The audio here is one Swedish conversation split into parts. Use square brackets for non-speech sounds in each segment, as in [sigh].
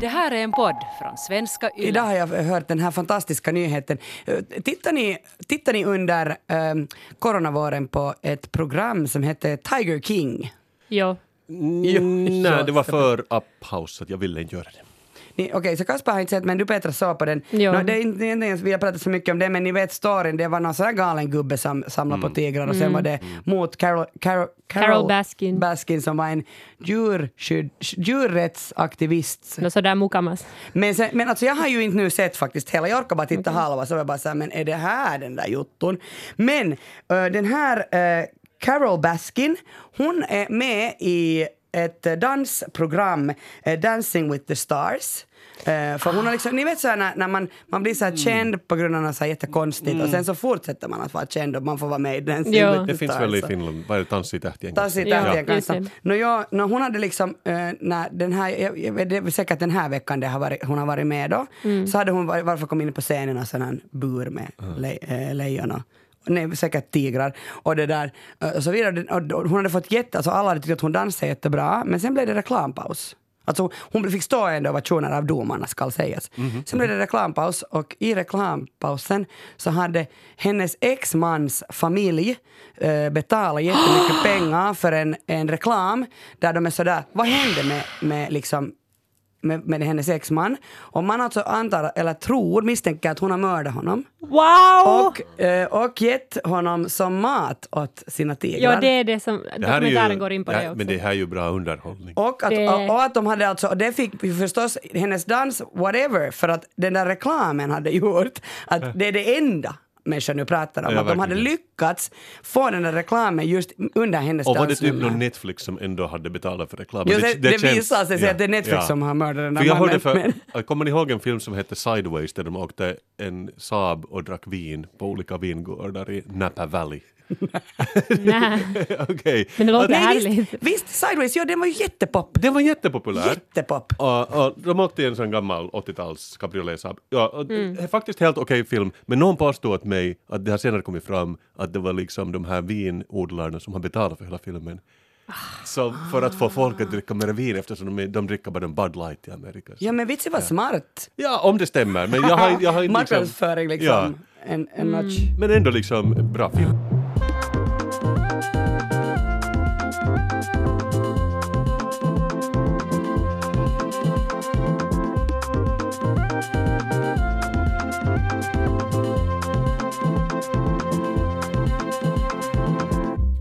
Det här är en podd från svenska YLE. Idag har jag hört den här fantastiska nyheten. Eh, Tittar ni, tittar ni under um, coronavåren på ett program som heter Tiger King? Jo. Mm, nej, det var för uphouse så att jag ville inte göra det. Ni- Okej, så Kasper har inte sett men du Petra såg på den. Ja. Nå, det är inte ens vi har pratat så mycket om det men ni vet storyn, det var någon sån här galen gubbe som samlade på tigrar och sen var det mot Carol, Carol, Carol Baskin. Baskin som var en djurskydd, djurrättsaktivist. Nå sådär mukamas. Men, sen, men alltså jag har ju inte nu sett faktiskt hela, jag orkar bara titta halva så jag bara såhär, men är det här den där jotton? Men eh, den här eh, Carol Baskin, hon är med i ett dansprogram, eh, Dancing with the stars. Eh, för hon har liksom, ni vet såhär när, när man, man blir så här känd på grund av något så här jättekonstigt och sen så fortsätter man att vara känd och man får vara med i Dancing Ja. with the Det finns stars. väl i Finland, vad är det, Dans i i Ja, tähtigen just kanske. det. No, jag, no, hon hade liksom, eh, när den här, det är säkert den här veckan det har varit, hon har varit med då, så hade hon varför kom in på scenen och sån här bur med le, eh, lejon och Nej, säkert tigrar och det där eh, och så vidare. Och, hon hade fått jätte, alltså alla hade tyckt att hon dansade jättebra, men sen blev det reklampaus. Alltså hon fick stående ovationer av domarna skall sägas. Sen blev det reklampaus och i reklampausen så hade hennes exmans familj eh, betalat jättemycket [gasps] pengar för en, en reklam där de är sådär, vad hände med, med liksom med, med hennes exman. Och man alltså antar, eller tror, misstänker att hon har mördat honom. Wow! Och, eh, och gett honom som mat åt sina tigrar. Ja, det är det som Det här är dokumentären ju, går in på ja, det också. Men det här är ju bra underhållning. Och att, Det- och, och att de hade alltså, och det fick ju förstås hennes dans, whatever, för att den där reklamen hade gjort att det är det enda människan nu pratar om. Ja, att de hade lyckats få den där reklamen just under hennes Och var det typ dansnummer. någon Netflix som ändå hade betalat för reklamen? Jo, det, det, känns- visar sig ja, att det är Netflix som har mördat den där För jag hörde mannen. för, men- [laughs] Kommer ni ihåg en film som hette Sideways där de åkte en Saab och drack vin på olika vingårdar i Napa Valley? Nej, [laughs] Okej. men det låter Nej, härligt. visst, visst, Sideways, ja den var ju jättepop. Den var jättepopulär. Jättepop. Och, och de åkte i en sån gammal 80-tals cabriolet Saab. Ja, och Mm. det är faktiskt helt okej film, men någon påstod åt mig att det har senare kommit fram att det var liksom de här vinodlarna som har betalat för hela filmen. Så för att få folk att dricka mer vin eftersom de, de dricker bara en Bud Light i Amerika. Ja men vitsen var smart. Ja, om det stämmer. Men jag har, jag har inte [laughs] liksom, Marknadsföring liksom. Ja, En, en notch. men ändå liksom bra film.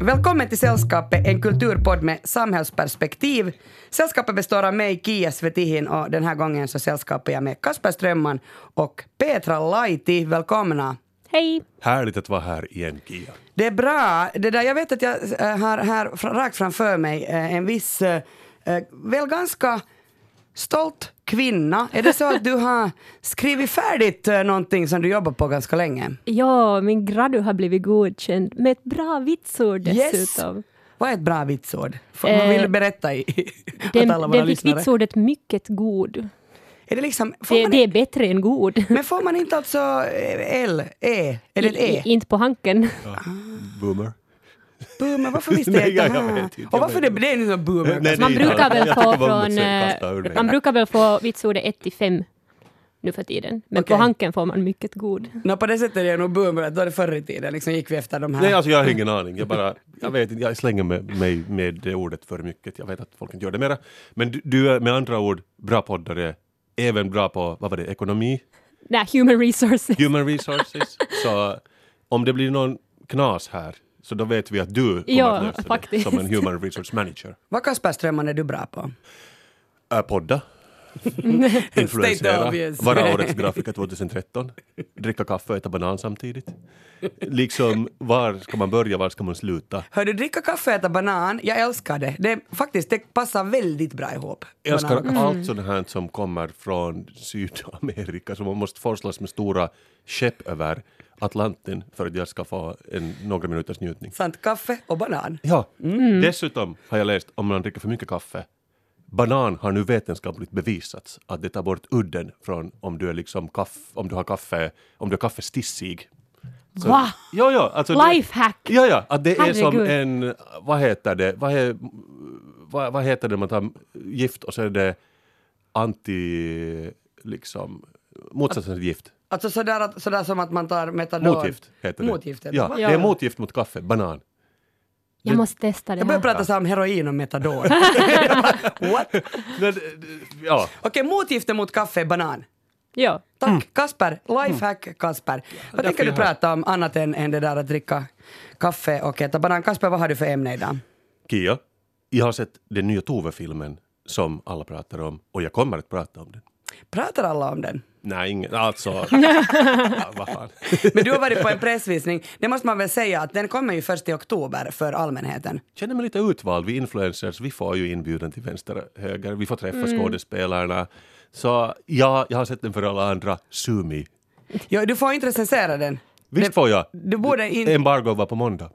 Välkommen till Sällskapet, en kulturpodd med samhällsperspektiv. Sällskapet består av mig, Kia Svetihin, och den här gången så sällskapar jag med Kasper Strömman och Petra Laiti. Välkomna! Hej! Härligt att vara här igen, Kia. Det är bra. Det där, jag vet att jag äh, har här rakt framför mig äh, en viss, äh, väl ganska stolt kvinna. Är det så att du har skrivit färdigt äh, någonting som du jobbar på ganska länge? Ja, min gradu har blivit godkänd med ett bra vitsord Yes. dessutom. Vad är ett bra vitsord? Får- Eh, Vill du berätta i, [laughs] Den, alla våra den fick vitsordet mycket god. Är det liksom, får Det, man, det är bättre än god. [laughs] Men får man inte alltså eh, L, E, eller ett I, E? i, inte på hanken. Boomer. Boomer, varför visste [laughs] jag inte jag- det här? vet inte, Och varför det, det inte någon boomer? Nej, Man det- brukar väl [laughs] få från... eh. Man brukar väl få vitsordet 1 till 5 nu för tiden. Men Okej. på hanken får man mycket god. Nå, på det sättet är jag nog boomer, då är det förr i tiden, liksom gick vi efter de här. Nej, alltså jag har ingen aning. Jag bara, jag vet inte, jag slänger med, mig med det ordet för mycket. Jag vet att folk inte gör det mera. Men du, du är med andra ord bra poddare, även bra på, vad var det, ekonomi, Nej, human resources. human resources. Så om det blir någon knas här, så då vet vi att du kommer Ja, att lösa faktiskt. det som en human resource manager. Vad Kasper Strömman är du bra på? Äh, podda. [laughs] Influensera. Vara årets grafiker 2013. Dricka kaffe och äta banan samtidigt. Liksom, var ska man börja, var ska man sluta? Hör du, dricka kaffe, äta banan, jag älskar det. det faktiskt, det passar väldigt bra ihop. Jag älskar Banan och allt sånt här som kommer från Sydamerika som man måste forslas med stora skepp över Atlanten för att jag ska få en, några minuters njutning. Sant, kaffe och banan. Ja, dessutom har jag läst om man dricker för mycket kaffe Banan har nu vetenskapligt bevisats att det tar bort udden från om du är liksom kaff, om du har kaffe, om du är kaffestissig. Så- Va? Ja, ja, alltså det- Lifehack! Ja, ja, att det är som Herregud. anti, liksom, motsatsen till gift. Alltså sådär, sådär som att man tar metadon. Motgift heter det. Motgift heter ja, det. det Ja. är motgift mot kaffe, banan. Jag måste testa det Jag börjar prata så om heroin och metadon. [laughs] What? Ja, Okej, motgifter mot kaffe är banan. Ja. Tack Kasper, lifehack Kasper. Vad tänker du har- prata om annat än, än det där att dricka kaffe och äta banan? Kasper, vad har du för ämne idag? Kia, jag har sett den nya Tove-filmen som alla pratar om och jag kommer att prata om den. Pratar alla om den? Nej, ingen, alltså... [laughs] ja, vad fan. [laughs] Men du har varit på en pressvisning. Det måste man väl säga att den kommer ju först i oktober för allmänheten. känner mig lite utvald. Vi influencers, vi får ju inbjudan till vänster och höger. Vi får träffa skådespelarna. Så ja, jag har sett den för alla andra. Sumi. Ja, du får inte recensera den. Visst får jag? Du borde in... Embargo var på måndag.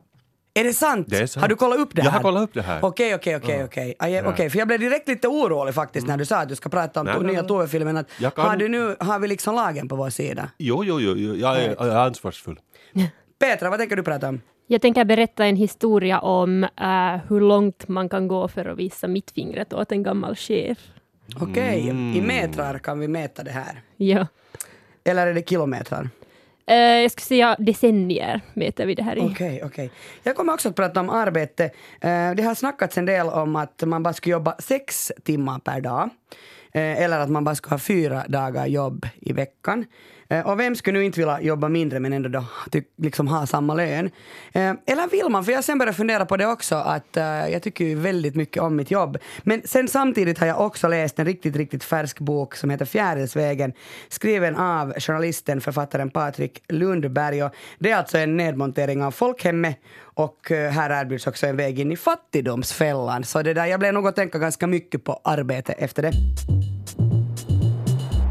Är det sant? Det är sant. Har du kollat upp det Jag här? har kollat upp det här. Okej, okej, okej, okej. Ja, Okej, för jag blev direkt lite orolig faktiskt när du sa att du ska prata om Nej, to- nej, nya. Tove-filmen. Jag kan- Har, du nu, har vi liksom lagen på vår sida? Jo, jo, jo, jo. Jag, är, jag är ansvarsfull. [laughs] Petra, vad tänker du prata om? Jag tänker berätta en historia om eh, hur långt man kan gå för att visa mittfingret åt en gammal chef. Okej, Mm. i metrar kan vi mäta det här. Ja. Eller är det kilometrar? Eh, jag skulle säga decennier mäter vi det här i. Okej, okej. Jag kommer också att prata om arbete. Eh, det har snackats en del om att man bara skulle jobba sex timmar per dag. Eh, eller att man bara skulle ha fyra dagar jobb i veckan. Eh, och vem skulle nu inte vilja jobba mindre men ändå då liksom ha samma lön? Eh, eller vill man? För jag har sen börjat fundera på det också att eh, jag tycker ju väldigt mycket om mitt jobb. Men sen samtidigt har jag också läst en riktigt, riktigt färsk bok som heter Fjärilsvägen skriven av journalisten, författaren Patrik Lundberg. Och det är alltså en nedmontering av folkhemmet och här erbjuds också en väg in i fattigdomsfällan. Så det där, jag blev nog att tänka ganska mycket på arbete efter det.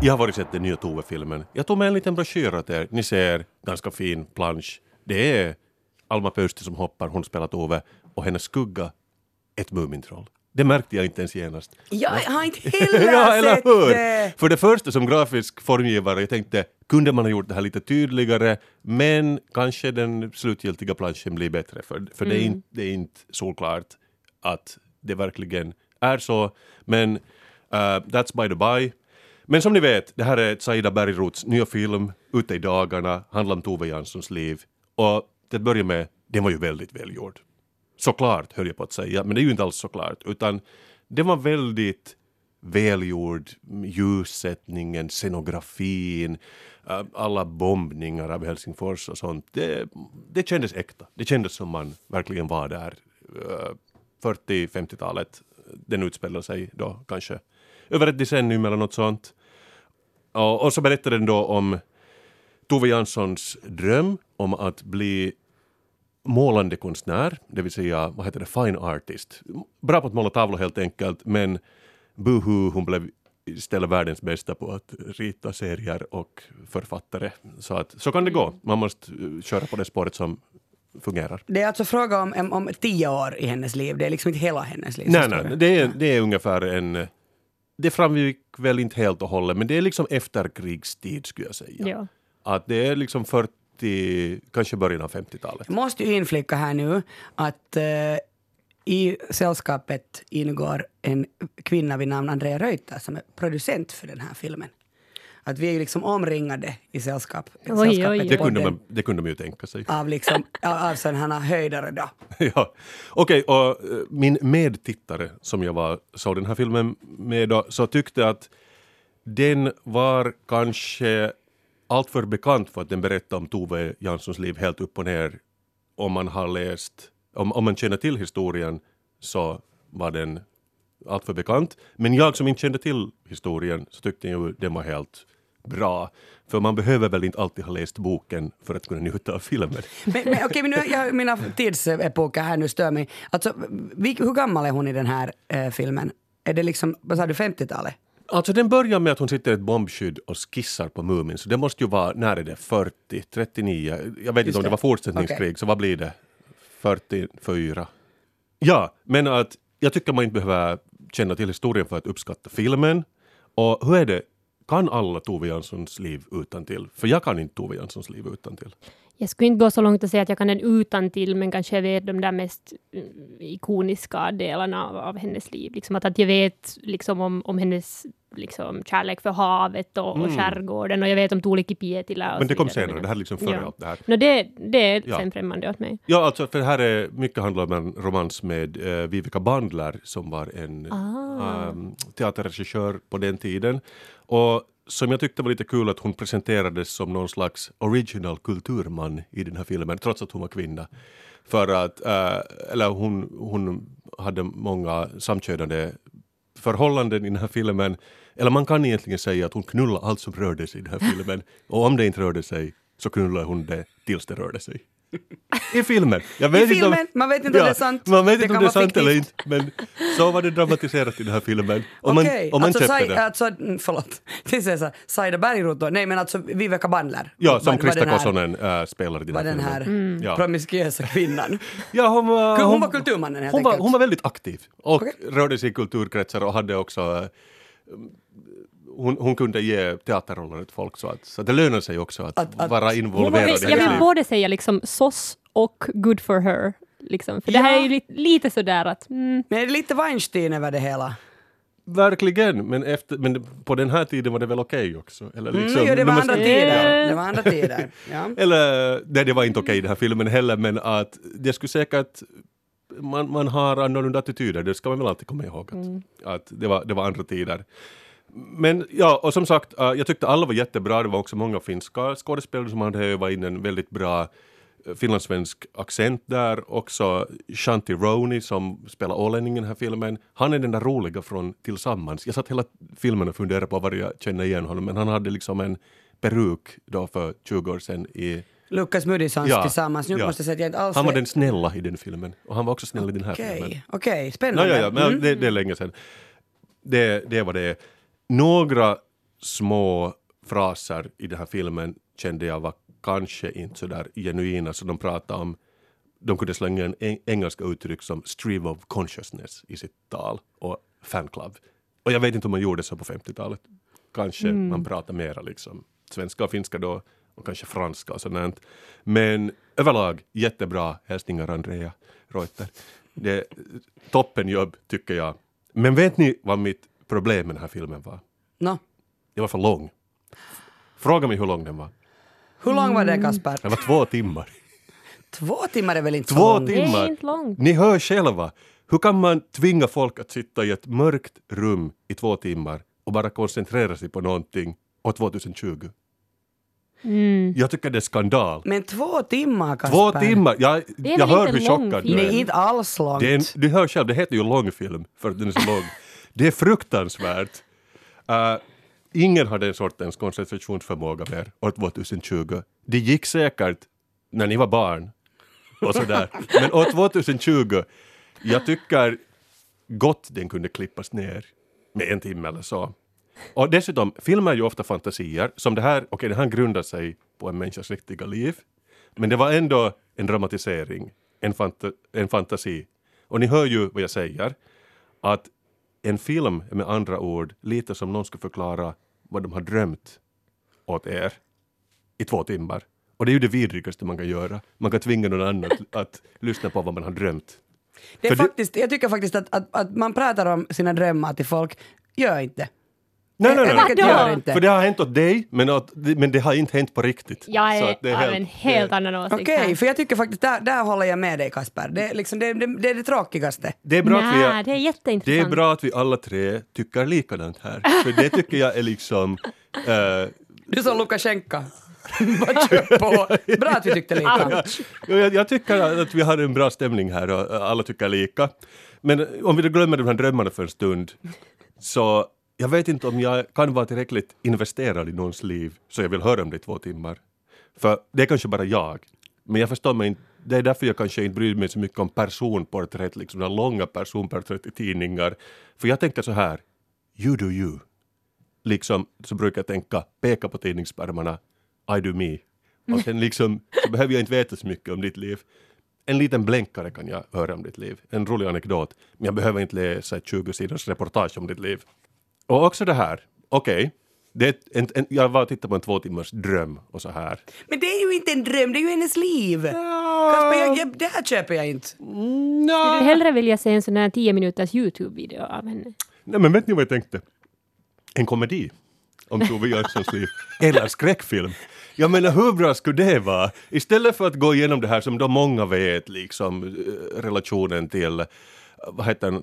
Jag har varit sett den nya Tove-filmen. Jag tog med en liten broschyr åt er. Ni ser, ganska fin plansch. Det är Alma Pöysti som hoppar, hon spelar Tove, och hennes skugga, ett Mumintroll. Det märkte jag inte ens genast. Jag har inte [laughs] heller ja, eller sett hur? det! För det första som grafisk formgivare, jag tänkte, kunde man ha gjort det här lite tydligare, men kanske den slutgiltiga planschen blir bättre, för, för det, är inte, det är inte solklart att det verkligen är så. Men uh, that's by the by. Men som ni vet, det här är Saida Bergroths nya film, ute i dagarna, handlar om Tove Janssons liv. Och till att börja med, den var ju väldigt välgjord. Såklart, höll jag på att säga, men det är ju inte alls såklart, utan det var väldigt välgjord, ljussättningen, scenografin, eh, alla bombningar av Helsingfors och sånt. Det, det kändes äkta. Det kändes som man verkligen var där. Eh, 40-50-talet, den utspelade sig då kanske över ett decennium eller något sånt. Och, och så berättade den då om Tove Janssons dröm om att bli målande konstnär, det vill säga vad heter det, fine artist. Bra på att måla tavlor helt enkelt, men buhu, hon blev istället världens bästa på att rita serier och författare. Så, att, så kan det gå. Man måste eh, köra på det spåret som fungerar. Det är alltså fråga om, om, tio år i hennes liv, det är liksom inte hela hennes liv. Nej, nej, det är, det är ungefär en... Det framgick väl inte helt och hållet, men det är liksom efterkrigstid skulle jag säga. Ja. Att det är liksom 40, kanske början av 50-talet. Jag måste ju inflika här nu att eh, i sällskapet ingår en kvinna vid namn Andrea Reuter som är producent för den här filmen. Att vi är ju liksom omringade i sällskap, Oj, sällskapet oj. Det kunde, man, det kunde man ju tänka sig. av, liksom, av sådana här höjdare då. [laughs] ja. Okej, och eh, min medtittare som jag var, såg den här filmen med då, så tyckte att den var kanske alltför bekant för att den berättar om Tove Janssons liv helt upp och ner. Om man har läst, om, om man känner till historien så var den alltför bekant. Men jag som inte kände till historien så tyckte jag ju den var helt bra. För man behöver väl inte alltid ha läst boken för att kunna njuta av filmen. Men, men, okej, men nu, jag, mina tidsepoker här nu stör mig. Alltså, vi, hur gammal är hon i den här eh, filmen? Är det liksom, vad sa du, 50-talet? Alltså den börjar med att hon sitter i ett bombskydd och skissar på Mumin, så det måste ju vara, när är det, 40, 39? Jag vet inte om det. det var fortsättningskrig, så vad blir det? 44? Ja, men att jag tycker man inte behöver känna till historien för att uppskatta filmen. Och hur är det, kan alla Tove Janssons liv utan till? För jag kan inte Tove Janssons liv utan till. Jag skulle inte gå så långt att säga att jag kan den utan till men kanske jag vet de där mest mm, ikoniska delarna av, av hennes liv. Liksom att, att jag vet liksom om, om hennes liksom, kärlek för havet och, och skärgården och jag vet om Tuulikki Pietilä. Mm. Men det kom senare, det här är liksom före Ja. allt det här. No, det, det är Ja. sen främmande åt mig. Ja, alltså för här är mycket handlar om en romans med eh, Vivica Bandler som var en Ah. ehm, teaterregissör på den tiden. Och som jag tyckte var lite kul att hon presenterades som någon slags original kulturman i den här filmen, trots att hon var kvinna. För att, äh, eller hon, hon hade många samkönade förhållanden i den här filmen. Eller man kan egentligen säga att hon knullade allt som rörde sig i den här filmen. Och om det inte rörde sig så knullade hon det tills det rörde sig. I filmen! Jag vet I inte om- filmen, man vet inte om det är sant. Man vet Det inte om det är sant eller inte, men så var det dramatiserat i den här filmen. Man, Okej, och man alltså, köpte Sai, det. alltså, mm, förlåt, [laughs] det säger så här, Saida Bergroth då, nej men alltså Viveka Bandler. Ja, som Var- var Krista Kosonen äh, spelar i den Var här den här filmen. Ja. promiskuösa kvinnan. [laughs] Ja, hon var, Hon var kulturmannen helt hon var, enkelt. hon var väldigt aktiv och Okej. rörde sig i kulturkretsar och hade också äh, hon, hon kunde ge teaterroller åt folk så att så det lönar sig också att, Att- att- vara Jag, involverad i jag vill både säga liksom SOS och good for her. Liksom. För det här Ja. är ju lite, lite sådär att mm, Men det är lite Weinstein över det hela. Verkligen, men, efter, men på den här tiden var det väl okej också? Eller Mm, liksom, jo, det var andra tider. Det var andra tider. Ja. [laughs] Eller, nej det var inte okej i den här filmen heller men att det skulle säkert man, man har annorlunda attityder, det ska man väl alltid komma ihåg att, att det, var, det var andra tider. Men ja, och som sagt, äh, jag tyckte alla var jättebra, det var också många finska skådespelare som hade övat in en väldigt bra eh, finlandssvensk accent där, också Shanti Roney som spelar ålänning i den här filmen. Han är den där roliga från Tillsammans. Jag satt hela filmen och funderade på var jag känner igen honom, men han hade liksom en peruk då för 20 år sedan i Lukas Moodyssons Ja, tillsammans. Nu ja. måste säga att jag inte alls Han var den snälla i den filmen och han var också snäll i den här filmen. okej, No, spännande. ja, ja, men Mm. det, det är länge sedan. Det, det var det. Några små fraser i den här filmen kände jag var kanske inte så där genuina så de pratade om de kunde slänga eng- engelska uttryck som stream of consciousness i sitt tal och fanclub. Och jag vet inte om man gjorde så på 50-talet. Kanske man pratade mera liksom svenska och finska då och kanske franska och sånt. Men överlag jättebra hälsningar Andrea Reuter. Det är toppenjobb tycker jag. Men vet ni vad mitt problem med den här filmen var? Nå, Det var för lång. Fråga mig hur lång den var. hur lång var det Kasper? Den var två timmar. Två timmar är väl inte Två så långt? det är inte långt. Ni hör själva. Hur kan man tvinga folk att sitta i ett mörkt rum i två timmar och bara koncentrera sig på någonting år 2020? Mm. Jag tycker det är skandal. Men två timmar Kasper? Två timmar! Jag, Det är jag hör inte hur chockad du Det är är. inte alls långt. Det är en, du hör själv, det heter ju långfilm för att den är så lång. Det är fruktansvärt. Uh, ingen har den sortens koncentrationsförmåga mer år 2020. Det gick säkert när ni var barn och sådär. Men år 2020, jag tycker gott den kunde klippas ner med en timme eller så. Och dessutom, filmer är ju ofta fantasier, som det här, okej det här grundar sig på en människas riktiga liv, men det var ändå en dramatisering, en, fanta en fantasi. Och ni hör ju vad jag säger, att en film är med andra ord lite som någon ska förklara vad de har drömt åt er i två timmar. Och det är ju det vidrigaste man kan göra. Man kan tvinga någon annan att, att lyssna på vad man har drömt. Det är För faktiskt, jag tycker faktiskt att, att, att man pratar om sina drömmar till folk. Gör inte. Nej, nej, nej. Vadå? gör inte. För det har hänt åt dig, men, åt, men det har inte hänt på riktigt. Jag Så är, att det av helt- en helt det- annan åsikt Okej, här. för jag tycker faktiskt, där, där håller jag med dig Kasper. Det är, liksom, det, det, det är det tråkigaste. Det är bra att vi Nej, är, det är det jätteintressant. är bra att vi alla tre tycker likadant här. För det tycker jag är liksom... eh, Du som Lukasjenko. [laughs] Bra att vi tyckte lika. jag, jag tycker att vi har en bra stämning här och alla tycker lika. Men om vi då glömmer de här drömmarna för en stund, så jag vet inte om jag kan vara tillräckligt investerad i någons liv så jag vill höra om det i två timmar. För det är kanske bara jag. Men jag förstår mig inte, det är därför jag kanske inte bryr mig så mycket om personporträtt, liksom några långa personporträtt i tidningar. För jag tänker så här, you do you. Liksom så brukar jag tänka, peka på tidningspärmarna, I do me. Och sen liksom, så behöver jag inte veta så mycket om ditt liv. En liten blänkare kan jag höra om ditt liv, en rolig anekdot. Men jag behöver inte läsa ett 20 sidors reportage om ditt liv. Och också det här, okej, Det är ett, en, en, jag var och tittade på en två timmars dröm och så här. Men det är ju inte en dröm, det är ju hennes liv. Kasper, jag, jag, det här köper jag inte. Skulle du hellre vilja se en sån här 10 minuters YouTube-video av henne? Nej men vet ni vad jag tänkte? En komedi om Tove Janssons liv. [laughs] Eller skräckfilm. Jag menar hur bra skulle det vara? Istället för att gå igenom det här som då många vet, liksom eh, relationen till vad heter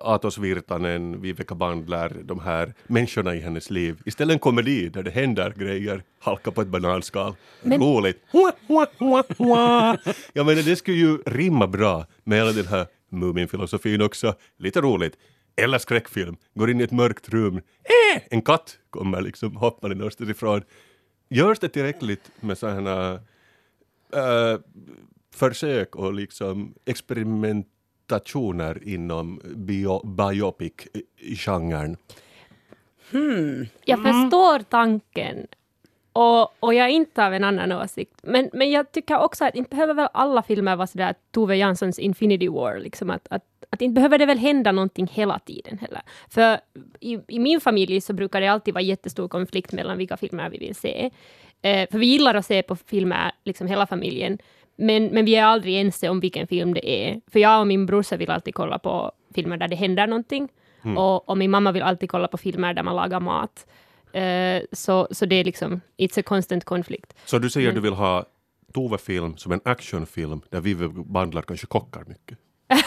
Atos Virtanen, Viveka Bandler, de här människorna i hennes liv. Istället en komedi där det händer grejer, halka på ett bananskal. Roligt. Jag menar det skulle ju rimma bra med hela den här Mumin-filosofin också. Lite roligt. Eller skräckfilm. Går in i ett mörkt rum. Äh! En katt kommer liksom hoppande någonstans ifrån. Görs det tillräckligt med sådana äh, försök och liksom experimentationer inom bio, biopic-genren? Hmm, jag förstår tanken och, och jag är inte av en annan åsikt. Men, men jag tycker också att inte behöver väl alla filmer vara sådär Tove Janssons Infinity War, liksom att, att, att inte behöver det väl hända någonting hela tiden heller. För i, i min familj så brukar det alltid vara jättestor konflikt mellan vilka filmer vi vill se. Eh, för vi gillar att se på filmer, liksom hela familjen, men, men vi är aldrig ense om vilken film det är. För jag och min brorsa vill alltid kolla på filmer där det händer någonting. Och, och min mamma vill alltid kolla på filmer där man lagar mat. Eh, så, så det är liksom, it's a constant konflikt. Så du säger att du vill ha Tove-film som en actionfilm där Vivi Bandler kanske kockar mycket? [laughs]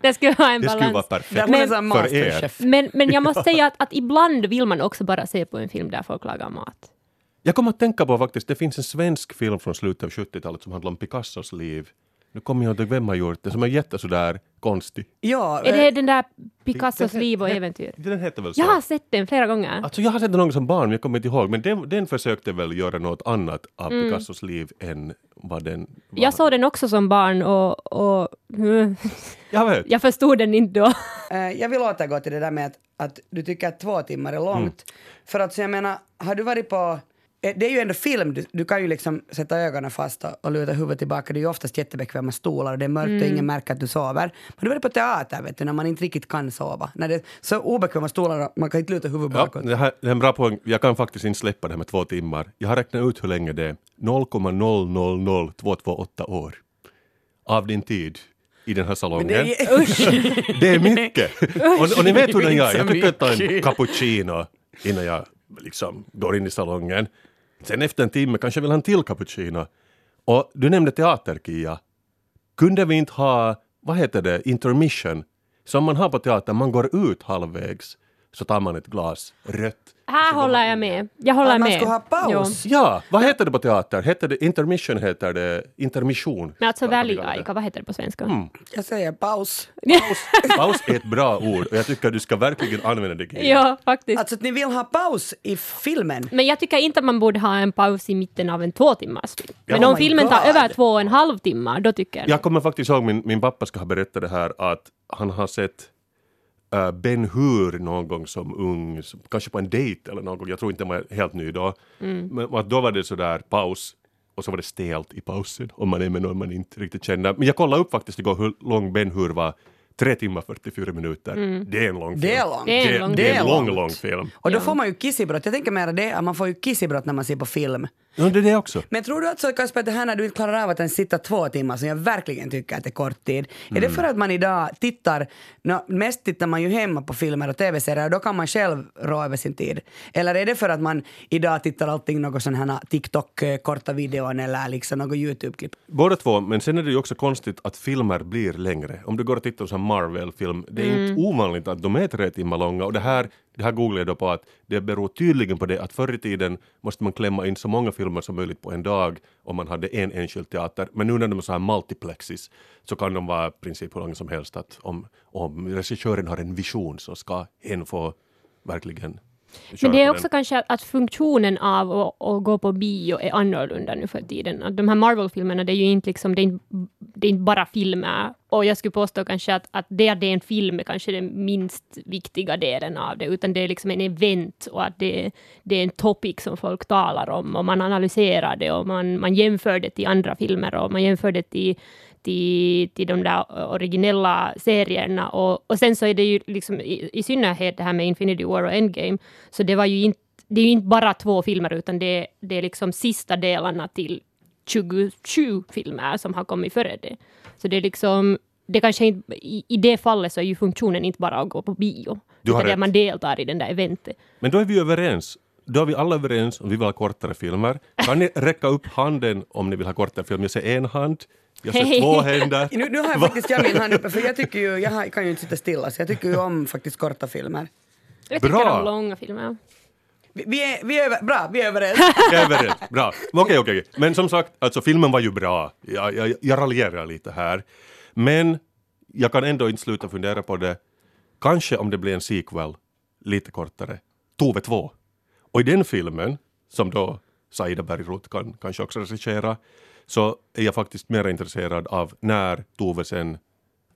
Det skulle vara en Det skulle vara balans. Där perfekt Men- för er. Men, men jag måste [laughs] säga att, att ibland vill man också bara se på en film där folk lagar mat. Jag kommer att tänka på faktiskt, det finns en svensk film från slutet av 70-talet som handlar om Picassos liv. Nu kommer jag inte ihåg vem har gjort det, som är jättesådär konstig. Ja, Är eh, det den där Picassos Den- liv och den- äventyr? Den heter väl så? Jag har sett den flera gånger. Alltså jag har sett den någon som barn, men jag kommer inte ihåg. Men den, den försökte väl göra något annat av Picassos liv än vad den var. Jag såg den också som barn och, och mm, Jag vet. jag förstod den inte då. [laughs] Eh, jag vill återgå till det där med att, att du tycker att två timmar är långt. För att så jag menar, har du varit på... eh, Det är ju ändå film, du, du kan ju liksom sätta ögonen fast och, och luta huvudet tillbaka. Det är ju oftast jättebekväma stolar och det är mörkt och ingen märker att du sover. Men du har varit på teater vet du, när man inte riktigt kan sova. När det är så obekväma stolar och man kan inte luta huvudet Ja, bakåt. det, här, det är en bra poäng. Jag kan faktiskt inte släppa det här med två timmar. Jag har räknat ut hur länge det är. 0,000228 år av din tid i den här salongen. Det det är, [laughs] är, [laughs] usch. mycket. och, och ni vet hur den jag är. Jag tycker att ta en mycket. cappuccino innan jag liksom går in i salongen. Sen efter en timme kanske vill han till cappuccino. Och du nämnde teater, Kia. Kunde vi inte ha, vad heter det, intermission? Som man har på teatern, man går ut halvvägs så tar man ett glas rött. Här håller jag med. Jag håller man med. skulle ha paus. Ja, vad heter det på teater? Heter det intermission heter det intermission? Men alltså Kan vi valley kalla det. aika, vad heter det på svenska? Mm. Jag säger paus. Paus är ett bra ord och jag tycker att du ska verkligen använda det. Ja, faktiskt. Alltså att ni vill ha paus i filmen. Men jag tycker inte att man borde ha en paus i mitten av en två timmars film. Men Oh om my filmen tar God. över två och en halv timme, då tycker jag... Jag kommer faktiskt ihåg min, min pappa ska ha berättat det här att han har sett Ben Hur någon gång som ung, kanske på en dejt eller någon gång, jag tror inte han var helt ny då. Men att då var det sådär paus och så var det stelt i pausen om man är med någon man inte riktigt känner. Men jag kollade upp faktiskt igår hur lång Ben Hur var. 3 timmar 44 minuter. Det är en lång film. Det är långt. Det är Det, lång det är film. en lång, Det är lång långt. film. Och då får man ju kissebrott. Jag tänker mer det, att man får ju kissebrott när man ser på film. Ja, det är det också. Men tror du att så Kasper, att det här när du inte klarar av att ens sitta två timmar, som jag verkligen tycker att det är kort tid, är det för att man idag tittar, nå, mest tittar man ju hemma på filmer och tv-serier och då kan man själv rå över sin tid? Eller är det för att man idag tittar allting något sån här TikTok, eh, videon eller liksom något YouTube-klipp? Båda två, men sen är det ju också konstigt att filmer blir längre. Om du går och tittar på en Marvel-film, det är inte ovanligt att de är tre timmar långa och det här, det här googlade jag då på att det beror tydligen på det att förr i tiden måste man klämma in så många filmer som möjligt på en dag om man hade en enskild teater. Men nu när de är så här multiplexis så kan de vara i princip hur långa som helst. Att om, om regissören har en vision så ska en få verkligen men det är också den. kanske att, att funktionen av att, att gå på bio är annorlunda nu för tiden. Att de här Marvel-filmerna, det är ju inte, liksom, det är inte, det är inte bara filmer. Och jag skulle påstå kanske att, att det att det är en film är kanske den minst viktiga delen av det, utan det är liksom en event och att det, det är en topic som folk talar om och man analyserar det och man, man jämför det till andra filmer och man jämför det till till, till de där originella serierna. Och, och sen så är det ju liksom i, i synnerhet det här med Infinity War och Endgame, så det var ju inte det är ju inte bara två filmer, utan det, det är liksom sista delarna till 27 filmer som har kommit före det. Så det är liksom, det kanske inte, i, i det fallet så är ju funktionen inte bara att gå på bio, Du har utan rätt. man deltar i den där eventet. Men då är vi överens. Då är vi alla överens om vi vill ha kortare filmer. Kan ni räcka upp handen om ni vill ha kortare filmer? Jag ser en hand, jag ser två händer. Nu, nu har jag faktiskt jag min hand uppe, för jag tycker ju, jag kan ju inte sitta stilla, så jag tycker ju om faktiskt korta filmer. Jag tycker Bra. om långa filmer. Vi, vi, är, vi är över, bra, vi är överens. [laughs] Jag är överens. Bra. Okej, okej. okej. Men som sagt, alltså filmen var ju bra. Jag, jag, jag raljerar lite här. Men jag kan ändå inte sluta fundera på det. Kanske om det blir en sequel, lite kortare. Tove 2. Och i den filmen, som då Saida Bergroth kan kanske också regissera, så är jag faktiskt mer intresserad av när Tove sen,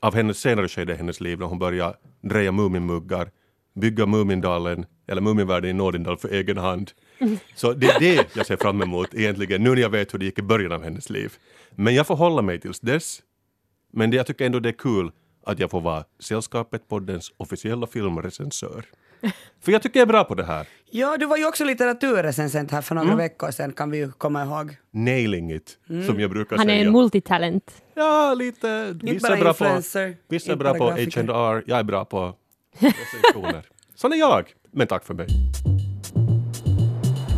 av hennes senare skede i hennes liv, när hon börjar dreja Muminmuggar, bygga Mumindalen, eller Muminvärlden i Nådindal för egen hand. [laughs] Så det är det jag ser fram emot egentligen, nu när jag vet hur det gick i början av hennes liv. Men jag får hålla mig tills dess. Men det, jag tycker ändå det är kul att jag får vara Sällskapet poddens officiella filmrecensör. [laughs] För jag tycker jag är bra på det här. Ja, du var ju också litteraturrecensent här för några Mm. veckor sedan, kan vi ju komma ihåg. Nailing it, som jag brukar Han är säga. en multitalent. Ja, lite. Vissa bara är bra på, influencer, vissa är bra på. H&R, jag är bra på [laughs] recensioner. Sån är jag. Men tack för mig.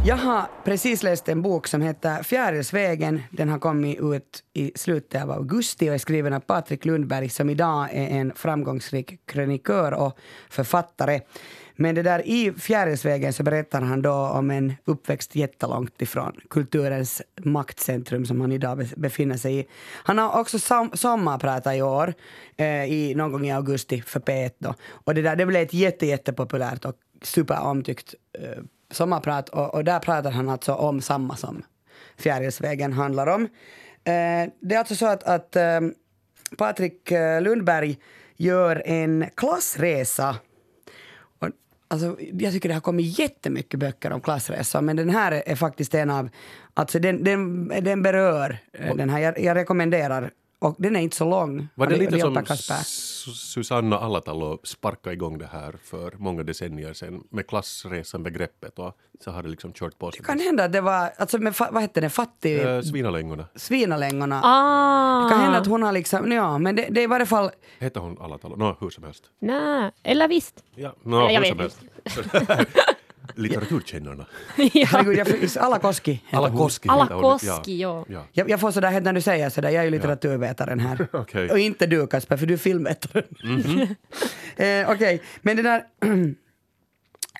Jag har precis läst en bok som heter Fjärilsvägen. Den har kommit ut i slutet av augusti och är skriven av Patrik Lundberg som idag är en framgångsrik krönikör och författare. Men det där i Fjärilsvägen så berättar han då om en uppväxt jättelångt ifrån kulturens maktcentrum som han idag befinner sig i. Han har också som, sommarpratat i år, eh, i, någon gång i augusti för P1 då. Och det där det blev ett jätte, jättepopulärt och superomtyckt eh, sommarprat och, och där pratar han alltså om samma som Fjärilsvägen handlar om. Eh, det är alltså så att, att eh, Patrik eh, Lundberg gör en klassresa och, alltså, jag tycker det har kommit jättemycket böcker om klassresor, men den här är, faktiskt en av... Alltså den, den, den berör eh, den här. Jag, jag rekommenderar. Och den är inte så lång. Var det lite och som Susanna Alatalo sparkade igång det här för många decennier sedan med klassresan-begreppet och så har det liksom kört på sig. Det kan hända att det var, alltså med, vad hette det, fattig... Äh, Svinalängorna. Svinalängorna. Ah! Det kan hända att hon har liksom, ja men det, det är i varje fall, Heter hon Alatalo? Nå, hur som helst. Nej, eller visst. Ja, nå, Jag hur vet som inte. helst. [laughs] [laughs] [laughs] Litteraturkännarna. herregud, jag, Ala Koski heter Alla hon. Koski Alla heter hon. Koski, ja. ja. Jag, jag får sådär helt när du säger sådär, jag är ju litteraturvetaren här. [laughs] Okej. Och inte du Kasper, för du är filmvetaren. Mhm. [laughs] eh, Okej, men det där... [clears throat]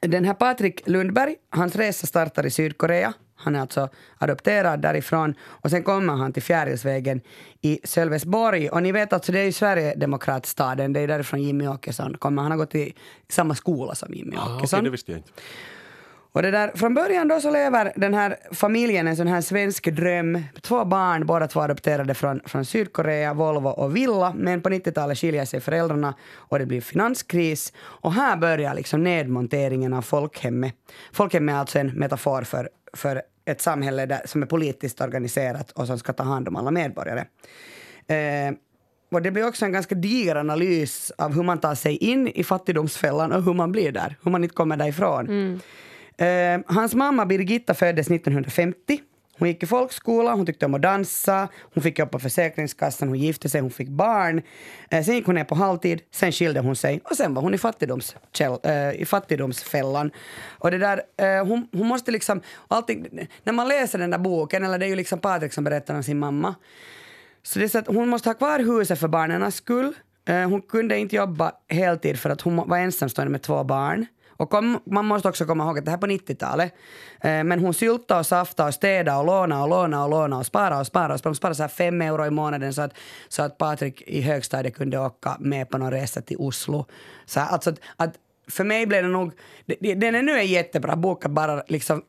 den här Patrik Lundberg, hans resa startar i Sydkorea. Han är alltså adopterad därifrån och sen kommer han till Fjärilsvägen i Sölvesborg. Och ni vet alltså, det är ju Sverigedemokratstaden, det är därifrån Jimmy Åkesson kommer. Han har gått i samma skola som Jimmy Ah, Okej, Åkesson. det visste jag inte. Och det där, från början då så lever den här familjen en sån här svensk dröm. Två barn, båda två adopterade från, från Sydkorea, Volvo och Villa. Men på 90-talet skiljer sig föräldrarna och det blir finanskris. Och här börjar liksom nedmonteringen av folkhemmet. Folkhemmet är alltså en metafor för, för ett samhälle där, som är politiskt organiserat och som ska ta hand om alla medborgare. Eh, och det blir också en ganska diger analys av hur man tar sig in i fattigdomsfällan och hur man blir där, hur man inte kommer därifrån. Mm. Eh, hans mamma Birgitta föddes 1950. Hon gick i folkskola, hon tyckte om att dansa, hon fick jobb på Försäkringskassan, hon gifte sig, hon fick barn. Eh, sen gick hon ner på halvtid, sen skilde hon sig och sen var hon i, fattigdomskäll, eh, i fattigdomsfällan. Och det där, eh, hon, hon måste liksom, allting, när man läser den där boken, eller det är ju liksom Patrik som berättar om sin mamma, så det är så att hon måste ha kvar huset för barnens skull. Ehm, hon kunde inte jobba heltid för att hon var ensamstående med två barn. Och kom, man måste också komma ihåg att det här är på 90-talet. Eh, Men hon syltade och saftade och städade och lånade och lånade och lånade och sparade och sparade. Och sparade, sparade så här fem euro i månaden så att, så att Patrik i högstadiet kunde åka med på någon resa till Oslo. Så här, alltså att, att för mig blev det nog... Den är nu en jättebra bok att bara liksom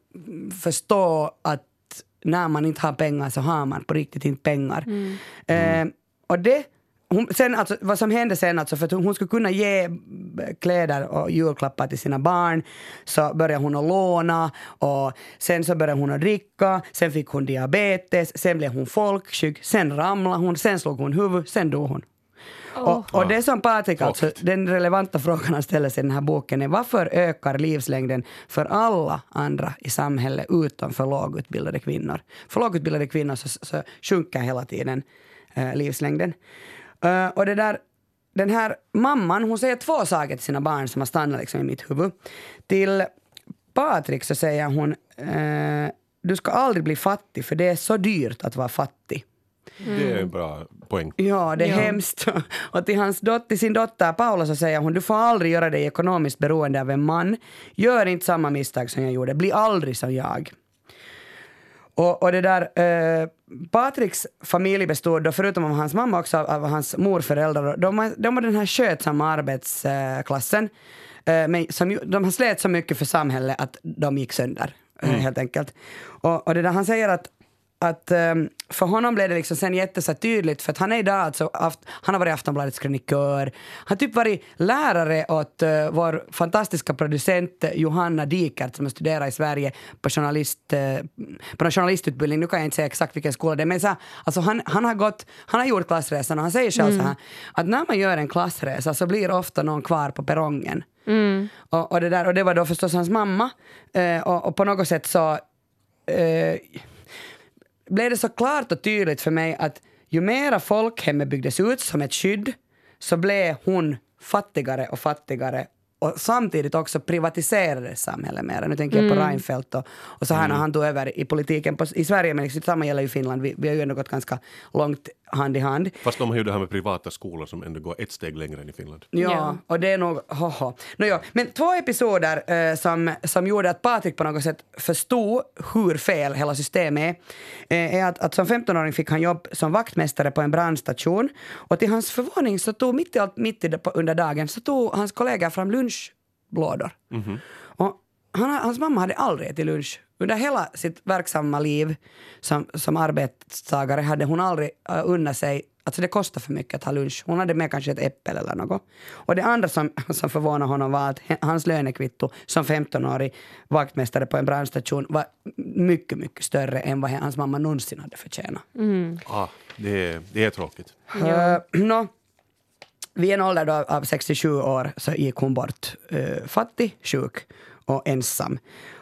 förstå att när man inte har pengar så har man på riktigt inte pengar. Eh, och det, hon, sen alltså, vad som hände sen, alltså, för att hon skulle kunna ge kläder och julklappar till sina barn, så började hon att låna och sen så började hon att dricka, sen fick hon diabetes, sen blev hon folksjuk, sen ramlade hon, sen slog hon huvud, sen dog hon. Och, och det som Patrik, alltså, den relevanta frågan han ställer sig i den här boken är varför ökar livslängden för alla andra i samhället utom för lågutbildade kvinnor? För lågutbildade kvinnor så, så sjunker hela tiden eh, livslängden. Eh, och det där, den här mamman hon säger två saker till sina barn som har stannat liksom i mitt huvud. Till Patrik så säger hon eh, du ska aldrig bli fattig för det är så dyrt att vara fattig. Det är en bra poäng. Ja, det är Ja. hemskt. [laughs] Och till, hans dot- till sin dotter Paula så säger hon, du får aldrig göra dig ekonomiskt beroende av en man. Gör inte samma misstag som jag gjorde. Bli aldrig som jag. Och, och det där, eh, Patriks familj bestod då, förutom av hans mamma också av, av hans morföräldrar. De, de var den här skötsamma arbetsklassen. Eh, men som, de slet så mycket för samhället att de gick sönder, eh, helt enkelt. Och, och det där, han säger att att ehm, för honom blev det liksom sen jätte så tydligt för att han är idag alltså, han har varit Aftonbladets krönikör, han har typ varit lärare åt uh, vår fantastiska producent eh, Johanna Dikert som har studerat i Sverige på, journalist, eh, på en journalistutbildning, nu kan jag inte säga exakt vilken skola det är, men så, alltså han, han, har gått, han har gjort klassresan och han säger själv så här att när man gör en klassresa så blir ofta någon kvar på perrongen. Och, och, det där, och det var då förstås hans mamma eh, och, och på något sätt så eh, blev det så klart och tydligt för mig att ju mera folkhemmet byggdes ut som ett skydd så blev hon fattigare och fattigare och samtidigt också privatiserades samhället mer. Nu tänker jag på Reinfeldt och, och så här när han tog över i politiken på, i Sverige, men liksom, samma gäller ju Finland. Vi, vi har ju ändå gått ganska långt hand i hand. Fast de har ju det här med privata skolor som ändå går ett steg längre än i Finland. Ja, och det är nog... Hoho. No, ja. Men två episoder eh, som, som gjorde att Patrik på något sätt förstod hur fel hela systemet är, eh, är att, att som 15-åring fick han jobb som vaktmästare på en brandstation och till hans förvåning så tog mitt i allt, mitt i under dagen, så tog hans kollega fram lunchlådor. Och han, hans mamma hade aldrig ätit lunch. Under hela sitt verksamma liv som, som arbetstagare hade hon aldrig uh, unnat sig Alltså det kostar för mycket att ha lunch. Hon hade med kanske ett äpple eller något. Och det andra som, [laughs] som förvånade honom var att hans lönekvitto som 15-årig vaktmästare på en brandstation var mycket, mycket större än vad hans mamma någonsin hade förtjänat. Ah, det, är, det är tråkigt. Uh, nå, vid en ålder då av 67 år så gick hon bort uh, fattig, sjuk och ensam.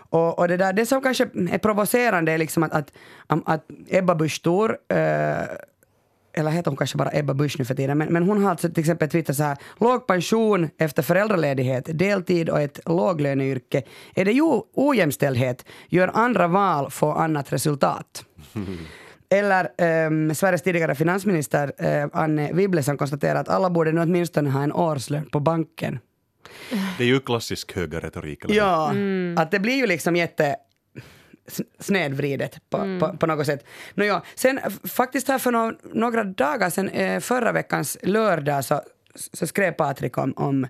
Och, och det, där, det som kanske är provocerande är liksom att, att, att Ebba Busch Thor uh, eller heter hon kanske bara Ebba Busch nu för tiden, men, men hon har alltså till exempel twittrat så här, låg pension efter föräldraledighet, deltid och ett låglöneyrke. Är det ju ojämställdhet? Gör andra val, få annat resultat. [laughs] Eller ehm, Sveriges tidigare finansminister eh, Anne Wibble som konstaterar att alla borde nu åtminstone ha en årslön på banken. Det är ju klassisk högerretorik. Ja, att det blir ju liksom jätte snedvridet på, på, på något sätt. Nå ja, sen faktiskt här för no, några dagar sen, eh, förra veckans lördag, så, så skrev Patrik om, om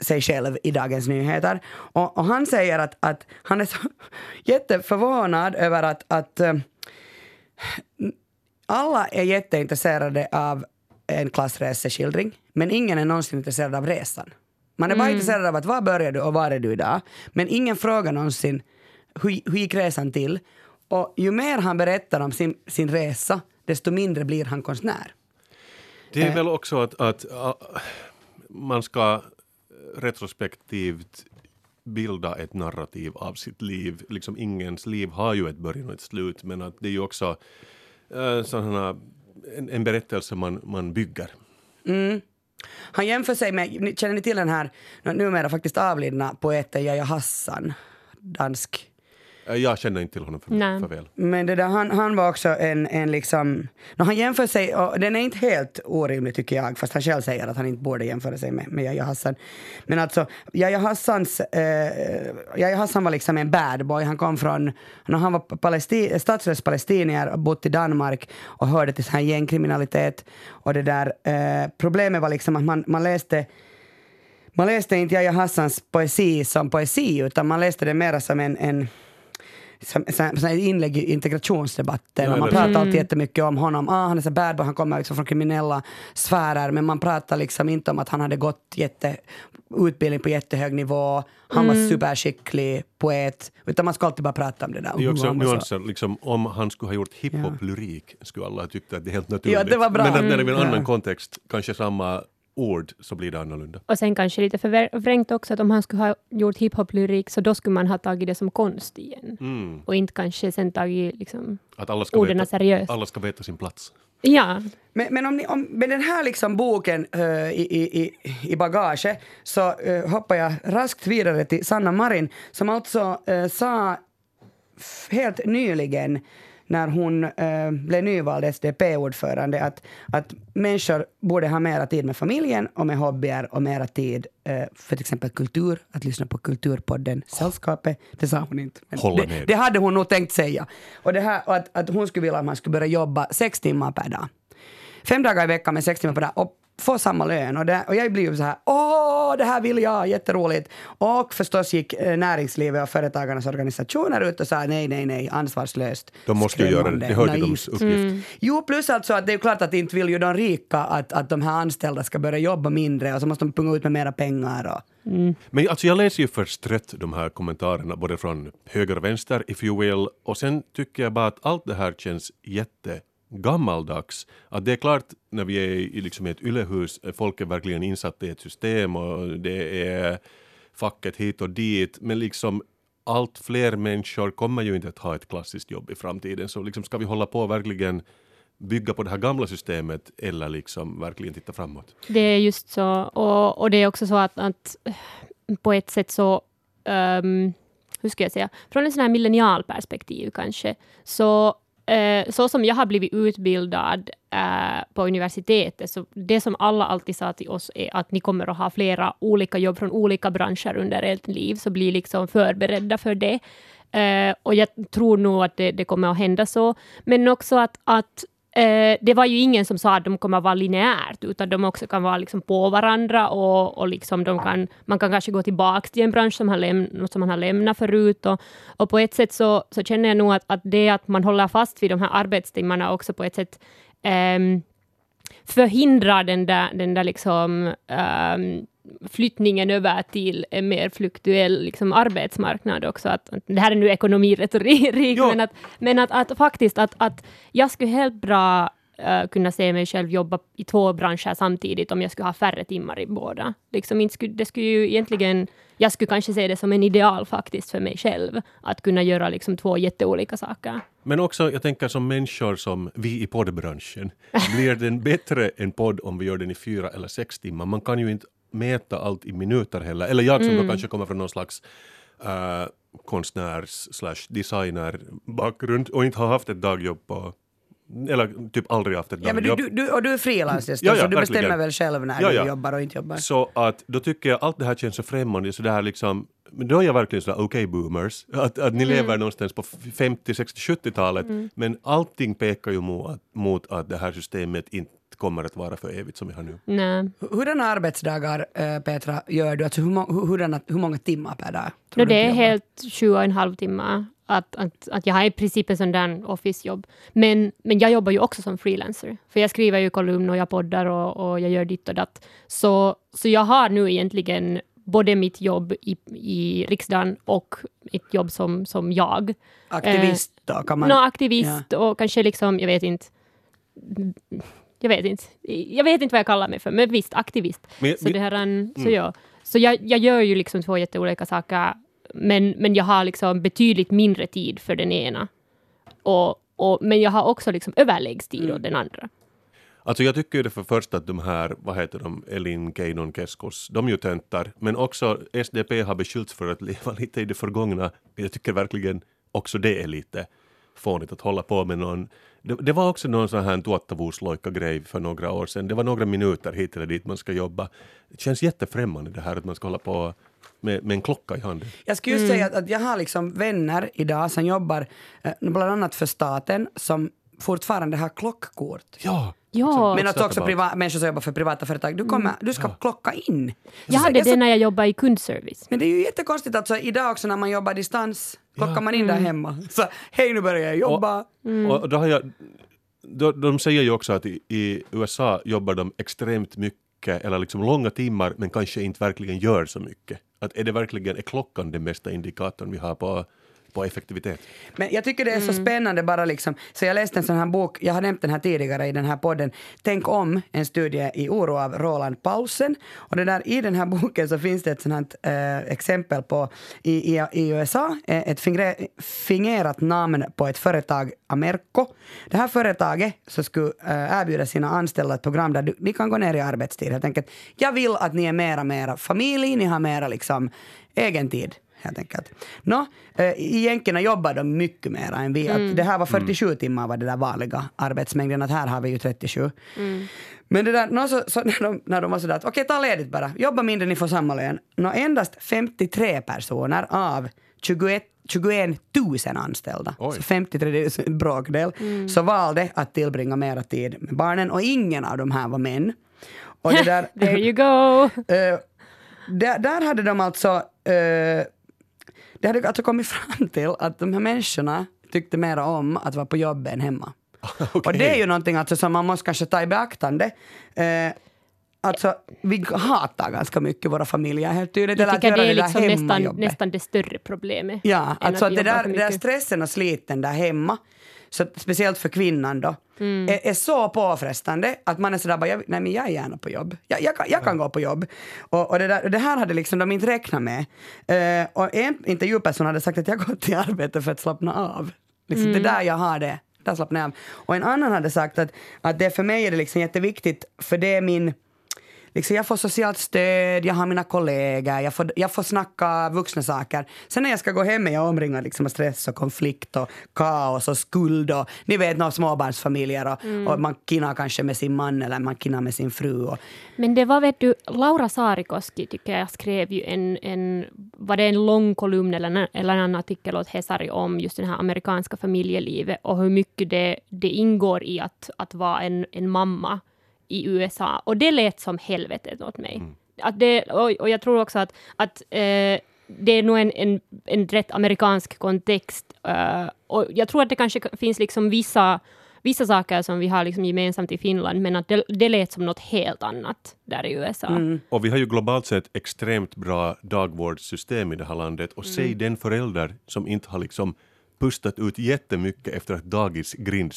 sig själv i Dagens Nyheter. Och, och han säger att, att han är så [laughs] jätteförvånad över att, att eh, alla är jätteintresserade av en klassreseskildring, men ingen är någonsin intresserad av resan. Man är bara intresserad av att var börjar du och var är du idag, men ingen frågar någonsin hur, hur gick resan till? Och ju mer han berättar om sin, sin resa, desto mindre blir han konstnär. Det Eh. är väl också att, att ah, man ska retrospektivt bilda ett narrativ av sitt liv. Liksom ingens liv har ju ett början och ett slut men att det är ju också uh, sådana, en, en berättelse man, man bygger. Han jämför sig med, känner ni till den här numera faktiskt avlidna poeten Yahya Hassan, dansk jag känner inte till honom för, Nej. för väl. Men det där, han, han var också en, en liksom... No, han jämför sig, och den är inte helt orimlig tycker jag, fast han själv säger att han inte borde jämföra sig med, med Yahya Hassan. Men alltså, Yahya Hassans... Eh, Yahya Hassan var liksom en bad boy. Han kom från... No, han var palesti, statslös palestinier och bott i Danmark och hörde till sån här gängkriminalitet. Och det där, eh, problemet var liksom att man, man läste man läste inte Yahya Hassans poesi som poesi, utan man läste det mer som en, en ett inlägg i integrationsdebatten. Ja, och man pratar alltid jättemycket om honom. Ah, han är så bad boy, han kommer liksom från kriminella sfärer. Men man pratar liksom inte om att han hade gått jätte utbildning på jättehög nivå, han var superskicklig poet, utan man ska alltid bara prata om det där. Det är också nyanser, liksom, om han skulle ha gjort hiphop-lyrik skulle alla ha tyckt att det är helt naturligt. Ja, det var bra. Men att när det är Mm. en annan Ja. kontext, kanske samma ord, så blir det annorlunda. Och sen kanske lite förvrängt också att om han skulle ha gjort hiphop-lyrik så då skulle man ha tagit det som konst igen. Mm. Och inte kanske sen tagit liksom, Att alla ska, orden veta, seriöst. alla ska veta sin plats. Ja, Men, men om ni, om, med den här liksom boken eh, i, i, i, i bagage så eh, hoppar jag raskt vidare till Sanna Marin som alltså eh, sa helt nyligen när hon eh, blev nyvald SDP-ordförande att, att människor borde ha mera tid med familjen och med hobbyer och mera tid eh, för till exempel kultur, att lyssna på Kulturpodden Sällskapet. Det sa hon inte. Det, det hade hon nog tänkt säga. Och, det här, och att, att hon skulle vilja att man skulle börja jobba sex timmar per dag. Fem dagar i veckan med sex timmar per dag och få samma lön. Och, det, och jag blev så här, åh, det här vill jag, jätteroligt. Och förstås gick eh, näringslivet och företagarnas organisationer ut och sa nej, nej, nej, ansvarslöst. De måste ju göra det, det hör till naivt. deras uppgift. Jo, plus alltså att det är klart att inte vill ju de rika att, att de här anställda ska börja jobba mindre och så måste de punga ut med mera pengar. Och, Men alltså jag läser ju förstrött de här kommentarerna både från höger och vänster, if you will, och sen tycker jag bara att allt det här känns jätte gammaldags. Att det är klart när vi är i, liksom ett yllehus, folk är verkligen insatta i ett system och det är facket hit och dit, men liksom allt fler människor kommer ju inte att ha ett klassiskt jobb i framtiden, så liksom ska vi hålla på och verkligen bygga på det här gamla systemet eller liksom verkligen titta framåt? det är just så. Och, och det är också så att, att eh, på ett sätt så, um, hur ska jag säga, från en sån här millennialperspektiv kanske, så Eh, så som jag har blivit utbildad eh, på universitetet, så det som alla alltid sa till oss är att ni kommer att ha flera olika jobb från olika branscher under ert liv, så bli liksom förberedda för det. Eh, och jag tror nog att det, det kommer att hända så. Men också att, att eh, det var ju ingen som sa att de kommer att vara linjärt, utan de också kan vara liksom på varandra och, och liksom de kan, man kan kanske gå tillbaka till en bransch som, har läm- som man har lämnat förut. Och, och på ett sätt så, så känner jag nog att, att det att man håller fast vid de här arbetstimmarna också på ett sätt ehm, förhindrar den där, den där liksom, ehm, flyttningen över till en mer fluktuell liksom, arbetsmarknad också. Att, att, det här är nu ekonomiretorik, [laughs] men, att, men att, att faktiskt att, att jag skulle helt bra eh, kunna se mig själv jobba i två branscher samtidigt om jag skulle ha färre timmar i båda. Liksom inte skulle, det skulle ju egentligen, jag skulle kanske se det som en ideal faktiskt för mig själv, att kunna göra liksom två jätteolika saker. Men också, jag tänker som människor som vi i poddbranschen, [laughs] blir den bättre en podd om vi gör den i fyra eller sex timmar? Man kan ju inte mäta allt i minuter heller. Eller jag som då kanske kommer från någon slags uh, konstnärs slash designer bakgrund och inte har haft ett dagjobb på eller typ aldrig haft ett ja, men du, du, och du är frilans dessutom, Ja, ja, så du bestämmer verkligen. väl själv när Ja, ja. du jobbar och inte jobbar. Så att då tycker jag allt det här känns så främmande, så det här liksom, men då är jag verkligen sådär okej boomers, att, att ni lever någonstans på 50, 60, 70-talet, men allting pekar ju mot, mot att det här systemet inte kommer att vara för evigt som vi har nu. Nej. Hurdana arbetsdagar, äh, Petra, gör du? Alltså hur, må, hur, hurdana, hur många timmar per dag? No, det är helt sju och en halv timme. Att, att, att jag har i princip en sån där office-jobb. Men, men jag jobbar ju också som freelancer. För jag skriver ju kolumn och jag poddar och, och jag gör ditt och datt. Så, så jag har nu egentligen både mitt jobb i, i riksdagen och ett jobb som, som jag. Aktivist då? Kan man, Nå, aktivist och kanske liksom, jag vet inte. Jag vet inte. Jag vet inte vad jag kallar mig för, men visst, aktivist. Men, Så, det här, är en- så, Mm. ja. så jag, jag gör ju liksom två jätteolika saker, men, men jag har liksom betydligt mindre tid för den ena. Och, och, men jag har också liksom överläggstid Mm. åt den andra. Alltså jag tycker det för först att de här, vad heter de, Elin Keinon Keskos, de ju töntar, men också SDP har beskyllts för att [laughs] leva lite i det förgångna. Jag tycker verkligen också det är lite fånigt att hålla på med någon det, det var också någon sån här tuottavuusloikka-grej för några år sedan. Det var några minuter hit eller dit man ska jobba. Det känns jättefrämmande det här att man ska hålla på med, med en klocka i handen. Jag skulle just säga att, att jag har liksom vänner idag som jobbar eh, bland annat för staten som fortfarande har klockkort. Ja! Ja, Men att också priva- människor som jobbar för privata företag. Du, kommer, du ska klocka in. jag Så hade det när jag jobbade i kundservice. Men det är ju jättekonstigt alltså idag också när man jobbar distans. Klockar man in där hemma. Så hej nu börjar jag jobba. Och då har jag, då, de säger ju också att i, i USA jobbar de extremt mycket mycket eller liksom långa timmar men kanske inte verkligen gör så mycket? Att är det verkligen, är klockan den bästa indikatorn vi har på, på effektivitet? Men jag tycker det är så spännande bara liksom, så jag läste en sån här bok, jag har nämnt den här tidigare i den här podden, Tänk om, en studie i oro av Roland Paulsen. Och det där, i den här [laughs] boken så finns det ett sånt här eh, exempel på i, i, i USA, eh, ett fingre, fingerat namn på ett företag, Amerco. Det här företaget så skulle eh, erbjuda sina anställda ett program där du, ni kan gå ner i arbetstid. Helt enkelt, jag vill att ni är mera, mera familj, ni har mera liksom egen tid helt enkelt. Nå, eh, I jänkerna jobbar de mycket mer än vi. Att det här var 47 timmar var det där vanliga arbetsmängden, att här har vi ju 37. Men det där, så, så när, de, när de var sådär att okej, ta ledigt bara, jobba mindre, ni får samma lön. Nå, endast 53 personer av 21 21 000 anställda, Oj. så 53 det är en bråkdel, så valde att tillbringa mera tid med barnen och ingen av de här var män. Och det [laughs] där, There you go! [laughs] Eh, där, där hade de alltså, eh, det hade alltså kommit fram till att de här människorna tyckte mera om att vara på jobbet än hemma. [laughs] Och det är ju någonting alltså som man måste kanske ta i beaktande. Eh, alltså, vi hatar ganska mycket våra familjer helt tydligt. Jag att tycker det är där liksom nästan, nästan det större problemet. Ja, alltså att vi det där, det där stressen och sliten där hemma, så att speciellt för kvinnan då, Mm. är, är så påfrestande att man är sådär bara, jag, nej men jag är gärna på jobb. Jag, jag, kan, jag kan gå på jobb. Och, och det, där, det här hade liksom de inte räknat med. Eh, och en intervjuperson hade sagt att jag går till arbetet för att slappna av. Liksom, Mm. Det är där jag har det. Där slappnar jag av. Och en annan hade sagt att, att det för mig är det liksom jätteviktigt, för det är min Liksom jag får socialt stöd, jag har mina kollegor, jag får, jag får snacka vuxna saker. Sen när jag ska gå hem är jag omringad liksom av stress och konflikt och kaos och skuld och ni vet några småbarnsfamiljer och, och man kinnar kanske med sin man eller man kinnar med sin fru. Och, Men det var, vet du, Laura Saarikoski tycker jag skrev ju en, en var det en lång kolumn eller, en- eller en artikel åt Hesari om just det här amerikanska familjelivet och hur mycket det, det ingår i att, att vara en, en mamma i USA. Och det lät som helvetet åt mig. Att det, och, och jag tror också att, att eh, det är nog en, en, en rätt amerikansk kontext. eh, och jag tror att det kanske finns liksom vissa, vissa saker som vi har liksom gemensamt i Finland, men att det, det lät som något helt annat där i USA. Och vi har ju globalt sett extremt bra dagvårdssystem i det här landet och säg den förälder som inte har liksom pustat ut jättemycket efter att dagis grind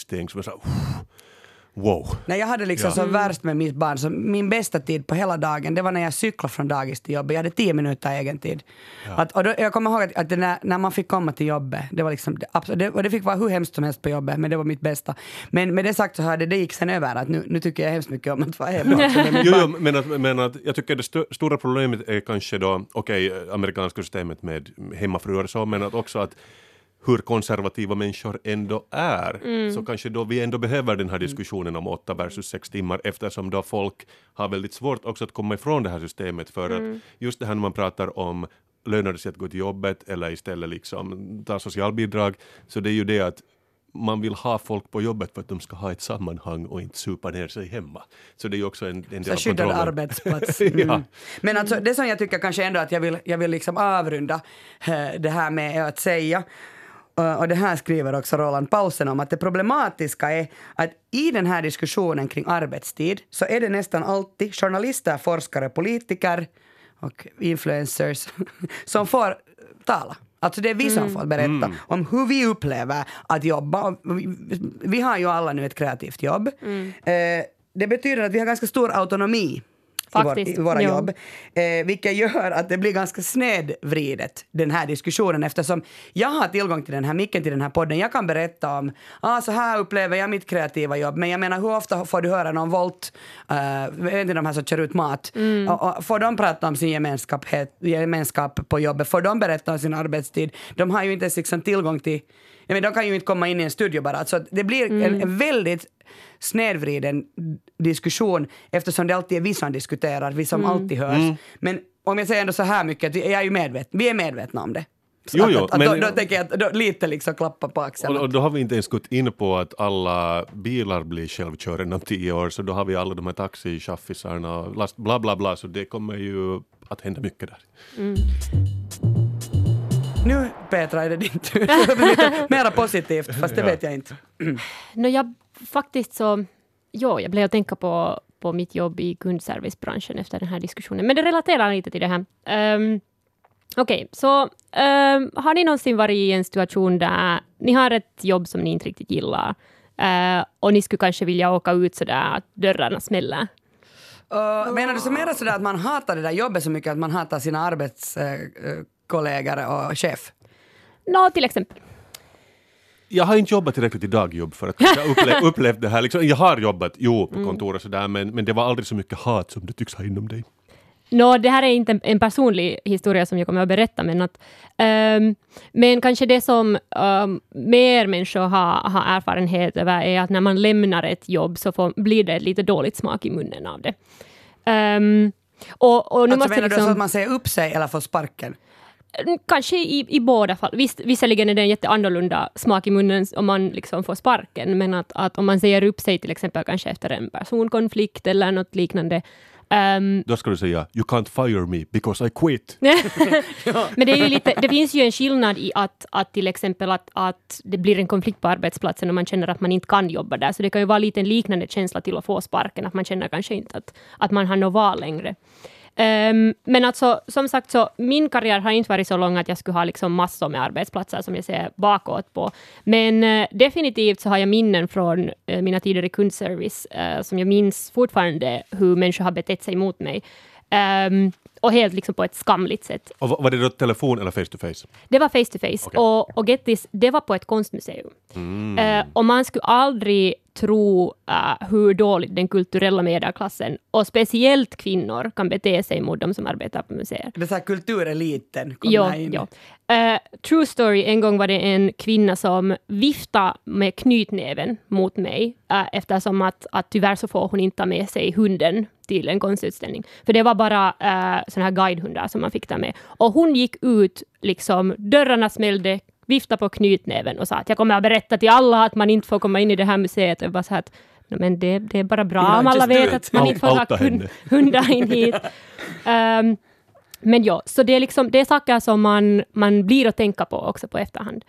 som är så här, "Uff, Wow. när jag hade liksom Ja. så värst med mitt barn, så min bästa tid på hela dagen, det var när jag cyklade från dagis till jobbet. Jag hade tio minuter egen tid. Att, och då, jag kommer ihåg att, att när, när man fick komma till jobbet, det var liksom, det, och det fick vara hur hemskt som helst på jobbet, men det var mitt bästa. Men med det sagt så hade det gick sen över, att nu, nu tycker jag hemskt mycket om att vara hemma Jo, jo, men, att, men att jag tycker det st stora problemet är kanske då, okej, amerikanska systemet med hemmafruar och så, men att också att hur konservativa människor ändå är, så kanske då vi ändå behöver den här diskussionen om åtta versus sex timmar eftersom då folk har väldigt svårt också att komma ifrån det här systemet för att just det här när man pratar om lönar det sig att gå till jobbet eller istället liksom ta socialbidrag, så det är ju det att man vill ha folk på jobbet för att de ska ha ett sammanhang och inte supa ner sig hemma. Så det är ju också en, en del Så av skyddad kontrollen. arbetsplats. [laughs] Ja. Mm. Men alltså, det som jag tycker kanske ändå att jag vill, jag vill liksom avrunda eh, det här med att säga och det här skriver också Roland Paulsen om att det problematiska är att i den här diskussionen kring arbetstid så är det nästan alltid journalister, forskare, politiker och influencers [laughs] som får tala. Alltså det är vi som får berätta om hur vi upplever att jobba. Vi, har ju alla nu ett kreativt jobb. Eh, det betyder att vi har ganska stor autonomi i, vår, Faktiskt, i våra ja. jobb. Eh, vilket gör att det blir ganska snedvridet, den här diskussionen, eftersom jag har tillgång till den här micken, till den här podden. Jag kan berätta om, ah, så här upplever jag mitt kreativa jobb, men jag menar hur ofta får du höra någon volt, uh, vet inte de här som kör ut mat, Mm. och, och får de prata om sin gemenskap, gemenskap på jobbet, får de berätta om sin arbetstid? De har ju inte ens liksom tillgång till Ja, men de kan ju inte komma in i en studio bara. Så det blir Mm. en, en väldigt snedvriden diskussion eftersom det alltid är vi som diskuterar, vi som Mm. alltid hörs. Men om jag säger ändå så här mycket, att jag är ju medveten, vi är medvetna om det. Så Jo, att, jo, att, men- då, då tänker jag att då, lite liksom klappa på axeln. Och, och då har vi inte ens gått in på att alla bilar blir självkörande om tio år, så då har vi alla de här taxichaffisarna och last, bla bla bla, så det kommer ju att hända mycket där. Nu Petra är det din tur. [laughs] Lite mera positivt, fast det Ja. vet jag inte. No, jag, faktiskt så... Jo, jag blev att tänka på, på mitt jobb i kundservicebranschen efter den här diskussionen. Men det relaterar lite till det här. Um, Okej, okay, så um, har ni någonsin varit i en situation där ni har ett jobb som ni inte riktigt gillar uh, och ni skulle kanske vilja åka ut så där att dörrarna smäller? Uh, menar du så mer sådär att man hatar det där jobbet så mycket att man hatar sina arbetskollegor uh, och chef? Nå, no, till exempel. Jag har inte jobbat tillräckligt i dagjobb för att jag upplevt, [laughs] upplevt det här. Liksom, jag har jobbat, jo, på kontor och sådär, men, men det var aldrig så mycket hat som du tycks ha inom dig. Nå, det här är inte en, personlig historia som jag kommer att berätta, men, att, um, men kanske det som um, mer människor har, har erfarenhet över är att när man lämnar ett jobb så får, blir det lite dåligt smak i munnen av det. Um, och, och nu alltså måste menar liksom, du så att man säger upp sig eller får sparken? Mm, kanske i, i båda fall. Visst, visserligen är det en jätteannorlunda smak i munnen om man liksom får sparken, men att, att om man säger upp sig till exempel kanske efter en personkonflikt eller något liknande, Um, Då ska du säga “You can't fire me because I quit”. [laughs] Men det, är ju lite, det finns ju en skillnad i att, att till exempel att, att det blir en konflikt på arbetsplatsen och man känner att man inte kan jobba där. Så det kan ju vara lite en liknande känsla till att få sparken, att man känner kanske inte att, att man har något val längre. Um, men alltså, som sagt, så min karriär har inte varit så lång att jag skulle ha liksom massor med arbetsplatser som jag ser bakåt på. Men uh, definitivt så har jag minnen från uh, mina tidigare kundservice uh, som jag minns fortfarande hur människor har betett sig mot mig. Um, och helt liksom på ett skamligt sätt. Och var det då telefon eller face to face? Det var face to face. Okay. Och, och get this, det var på ett konstmuseum. Mm. Uh, och man skulle aldrig tro uh, hur dåligt den kulturella medelklassen, och speciellt kvinnor, kan bete sig mot de som arbetar på museer. Det är så här kultureliten kommer in. Jo. Uh, true story, en gång var det en kvinna som viftade med knytnäven mot mig, uh, eftersom att, att tyvärr så får hon inte ta med sig hunden till en konstutställning. För det var bara uh, såna här guidehundar som man fick ta med. Och hon gick ut, liksom, dörrarna smällde, viftade på knytnäven och sa att jag kommer att berätta till alla att man inte får komma in i det här museet. Och bara så att, men det, det är bara bra om alla vet att man inte får ha hund, [laughs] hundar in hit. Um, men ja, så det är, liksom, det är saker som man, man blir att tänka på också på efterhand.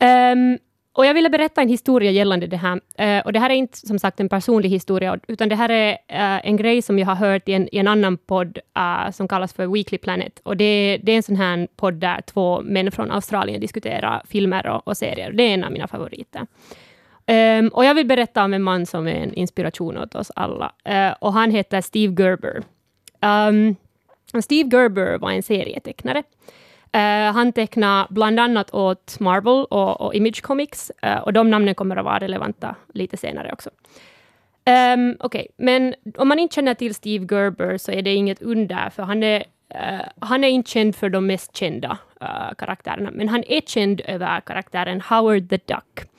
Um, och jag ville berätta en historia gällande det här. Uh, och det här är inte som sagt en personlig historia, utan det här är uh, en grej som jag har hört i en, i en annan podd uh, som kallas för Weekly Planet. Och det, det, är en sån här podd där två män från Australien diskuterar filmer och, och serier. Det är en av mina favoriter. Um, och jag vill berätta om en man som är en inspiration åt oss alla. och han heter Steve Gerber. Um, Steve Gerber var en serietecknare. Uh, han tecknar bland annat åt Marvel och, och Image Comics, uh, och de namnen kommer att vara relevanta lite senare också. Um, Okej, okay. men om man inte känner till Steve Gerber så är det inget under, för han är, uh, han är inte känd för de mest kända karaktärerna, men han är känd över karaktären Howard the Duck.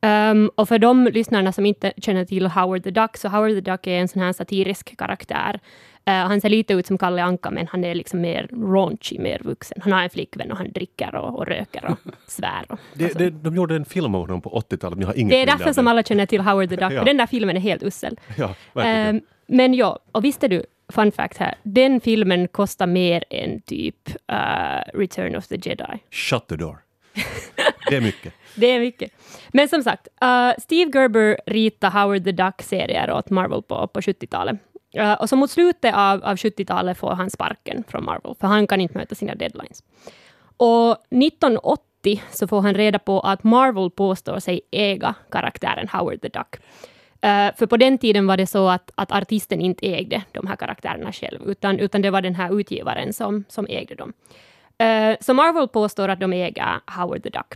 Um, och för de lyssnarna som inte känner till Howard the Duck, så Howard the Duck är en sån här satirisk karaktär Uh, han ser lite ut som Kalle Anka, men han är liksom mer raunchy, mer vuxen. Han har en flickvän och han dricker och, och röker och [laughs] svär. Och, det, alltså. det, de gjorde en film om honom på 80-talet, men jag har inget Det är därför som alla känner till Howard the Duck, ja. den där filmen är helt usel. [laughs] Ja, uh, men ja, och visste du, fun fact här, den filmen kostar mer än typ uh, Return of the Jedi. Shut the door. Det är mycket. [laughs] det är mycket. Men som sagt, uh, Steve Gerber ritade Howard the Duck-serier åt Marvel på, på 70-talet. Uh, och så mot slutet av, av 70-talet får han sparken från Marvel, för han kan inte möta sina deadlines. Och 1980 så får han reda på att Marvel påstår sig äga karaktären Howard the Duck. Uh, för på den tiden var det så att, att artisten inte ägde de här karaktärerna själv, utan, utan det var den här utgivaren som, som ägde dem. Uh, så Marvel påstår att de äger Howard the Duck.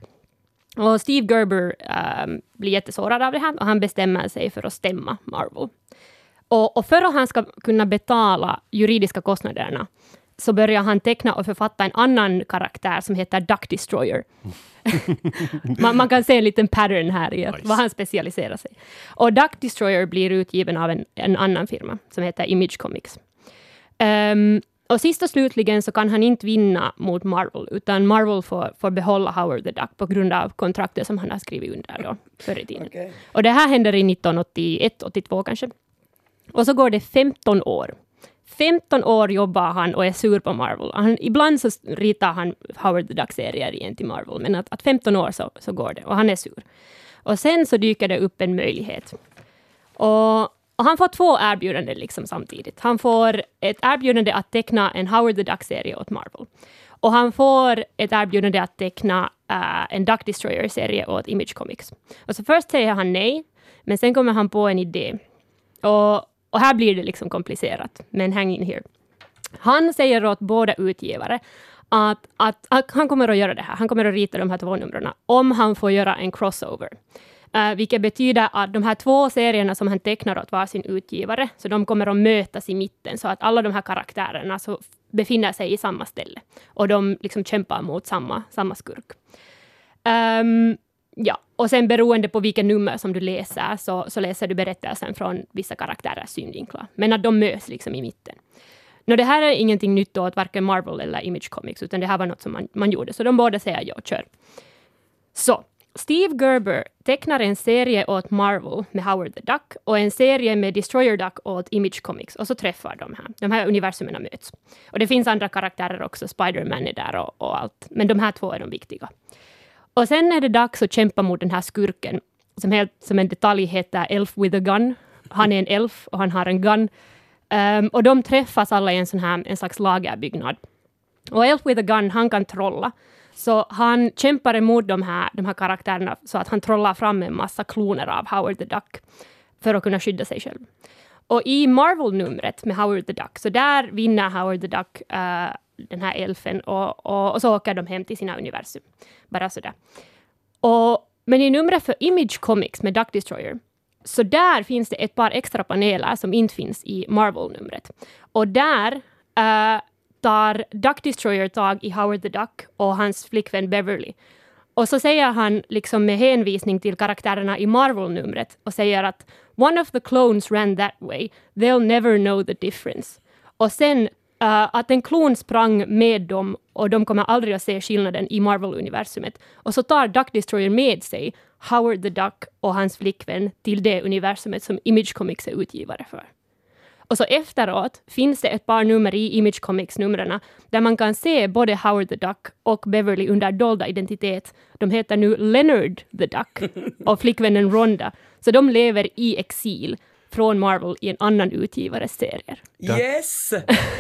Och Steve Gerber uh, blir jättesårad av det här och han bestämmer sig för att stämma Marvel. Och, och för att han ska kunna betala juridiska kostnaderna så börjar han teckna och författa en annan karaktär som heter Duck Destroyer. [laughs] man, man, kan se en liten pattern här i nice. vad han specialiserar sig. Och Duck Destroyer blir utgiven av en, en annan firma som heter Image Comics. Um, och sist och slutligen så kan han inte vinna mot Marvel, utan Marvel får, får behålla Howard the Duck på grund av kontraktet som han har skrivit under då, förr i tiden. Okay. Och det här händer i 1981, 82 kanske. Och så går det 15 år. 15 år jobbar han och är sur på Marvel. Han, ibland så ritar han Howard the Duck-serier igen till Marvel, men att, att 15 år så, så går det och han är sur. Och sen så dyker det upp en möjlighet. Och, Och han får två erbjudanden liksom samtidigt. Han får ett erbjudande att teckna en Howard the Duck-serie åt Marvel. Och han får ett erbjudande att teckna uh, en Duck Destroyer-serie åt Image Comics. Och så först säger han nej, men sen kommer han på en idé. Och, och här blir det liksom komplicerat, men hang in here. Han säger åt båda utgivare att, att, att, han kommer att göra det här. Han kommer att rita de här två numren om han får göra en crossover. Uh, vilket betyder att de här två serierna som han tecknar åt varsin utgivare, så de kommer att mötas i mitten, så att alla de här karaktärerna så befinner sig i samma ställe. Och de liksom kämpar mot samma, samma skurk. Um, ja, och sen beroende på vilket nummer som du läser, så, så läser du berättelsen från vissa karaktärers synvinklar. Men att de möts liksom i mitten. No, det här är ingenting nytt åt varken Marvel eller Image Comics, utan det här var något som man, man gjorde. Så de båda säger ja, kör. Så, Steve Gerber tecknar en serie åt Marvel med Howard the Duck och en serie med Destroyer Duck åt Image Comics och så träffar de här. De här universumen möts. Och det finns andra karaktärer också, Spider-Man är där och, och, allt. Men de här två är de viktiga. Och sen är det dags att kämpa mot den här skurken som helt som en detalj heter Elf with a gun. Han är en elf och han har en gun. Um, och de träffas alla i en sån här en slags lagerbyggnad. Och Elf with a gun, han kan trolla. Så han kämpar emot de här, de här karaktärerna så att han trollar fram en massa kloner av Howard the Duck för att kunna skydda sig själv. Och i Marvel-numret med Howard the Duck, så där vinner Howard the Duck uh, den här elfen och, och, och, så åker de hem till sina universum. Bara sådär. Och, men i numret för Image Comics med Duck Destroyer, så där finns det ett par extra paneler som inte finns i Marvel-numret. Och där äh, tar Duck Destroyer tag i Howard the Duck och hans flickvän Beverly. Och så säger han liksom med hänvisning till karaktärerna i Marvel-numret och säger att “One of the clones ran that way. They'll never know the difference”. Och sen att en klon sprang med dem och de kommer aldrig att se skillnaden i Marvel-universumet. Och så tar Duck Destroyer med sig Howard the Duck och hans flickvän till det universumet som Image Comics är utgivare för. Och så efteråt finns det ett par nummer i Image Comics-numren där man kan se både Howard the Duck och Beverly under dolda identitet. De heter nu Leonard the Duck [laughs] och flickvännen Ronda. Så de lever i exil från Marvel i en annan utgivares serier. Yes!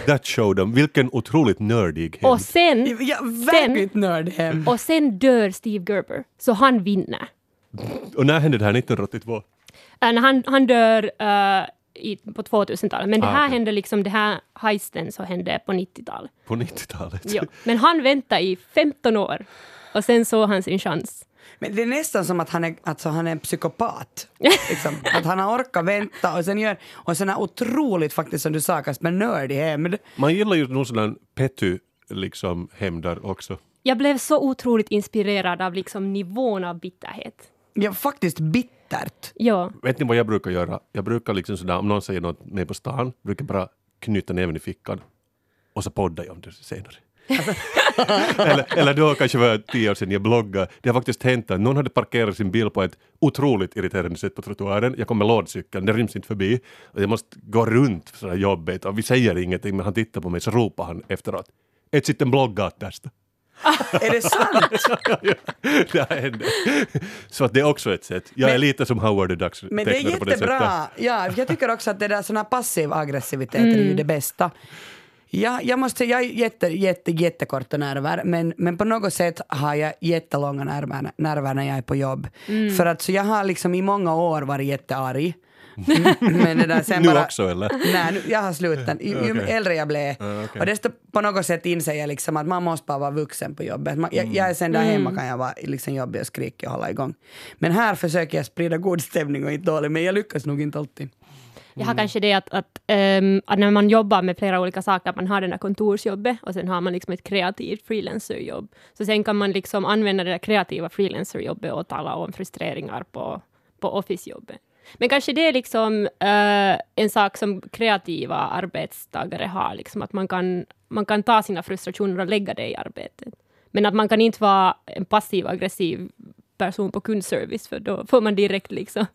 That showed them. Vilken otroligt nördig hem. Och sen, Ja, verkligt nördhem. och sen dör Steve Gerber, så han vinner. Och när hände det här? 1982? Äh, när han, han dör uh, i, på 2000-talet, men det Ah, här okej. hände liksom, det här heisten så hände på 90-talet. På 90-talet? Ja. Men han väntade i 15 år och sen såg han sin chans. Men det är nästan som att han är, alltså, han är en psykopat. [laughs] Liksom. att han har orkat vänta och sen gör, och sen är otroligt faktiskt som du sa Kasper, nördig hämnd. Man gillar ju nog sådana petty liksom hem där också. Jag blev så otroligt inspirerad av liksom nivån av bitterhet. Ja, faktiskt bittert. Ja, Vet ni vad jag brukar göra? Jag brukar liksom sådär, om någon säger något med på stan, brukar bara knyta näven i fickan och så poddar jag om det senare. [laughs] eller, eller då kanske var det tio år sedan jag bloggade. Det har faktiskt hänt att någon hade parkerat sin bil på ett otroligt irriterande sätt på trottoaren. Jag kom med lådcykeln, den ryms inte förbi. Och jag måste gå runt sådär jobbigt och vi säger ingenting men han tittar på mig så ropar han efteråt. Et sitten bloggaat tästä. Är det sant? [laughs] det här hände. Så att det är också ett sätt. Jag är Men- lite som Howard the Ducks Men det är på det jättebra. Ja, jag tycker också att det där sån här passiv aggressivitet är ju det bästa. Ja, jag måste jag har jätte, jätte, jättekorta nerver, men, men på något sätt har jag jättelånga nerver, nerver när jag är på jobb. För att så jag har liksom i många år varit jättearg. [laughs] men det där sen Nu bara, också eller? Nej, nu, jag har slutat. Ju, ju äldre jag blev. Ah, okej. Och desto på något sätt inser jag liksom att man måste bara vara vuxen på jobbet. Man, jag, jag är sen där hemma kan jag vara liksom jobbig och skrika och hålla igång. Men här försöker jag sprida god stämning och inte dålig, men jag lyckas nog inte alltid. Jag har kanske det att, att, ehm, att när man jobbar med flera olika saker, man har det där kontorsjobbet och sen har man liksom ett kreativt freelancerjobb. Så sen kan man liksom använda det där kreativa freelancerjobbet och tala om frustreringar på, på officejobbet. Men kanske det är liksom eh, en sak som kreativa arbetstagare har, liksom att man kan, man kan ta sina frustrationer och lägga det i arbetet. Men att man kan inte vara en passiv aggressiv person på kundservice, för då får man direkt liksom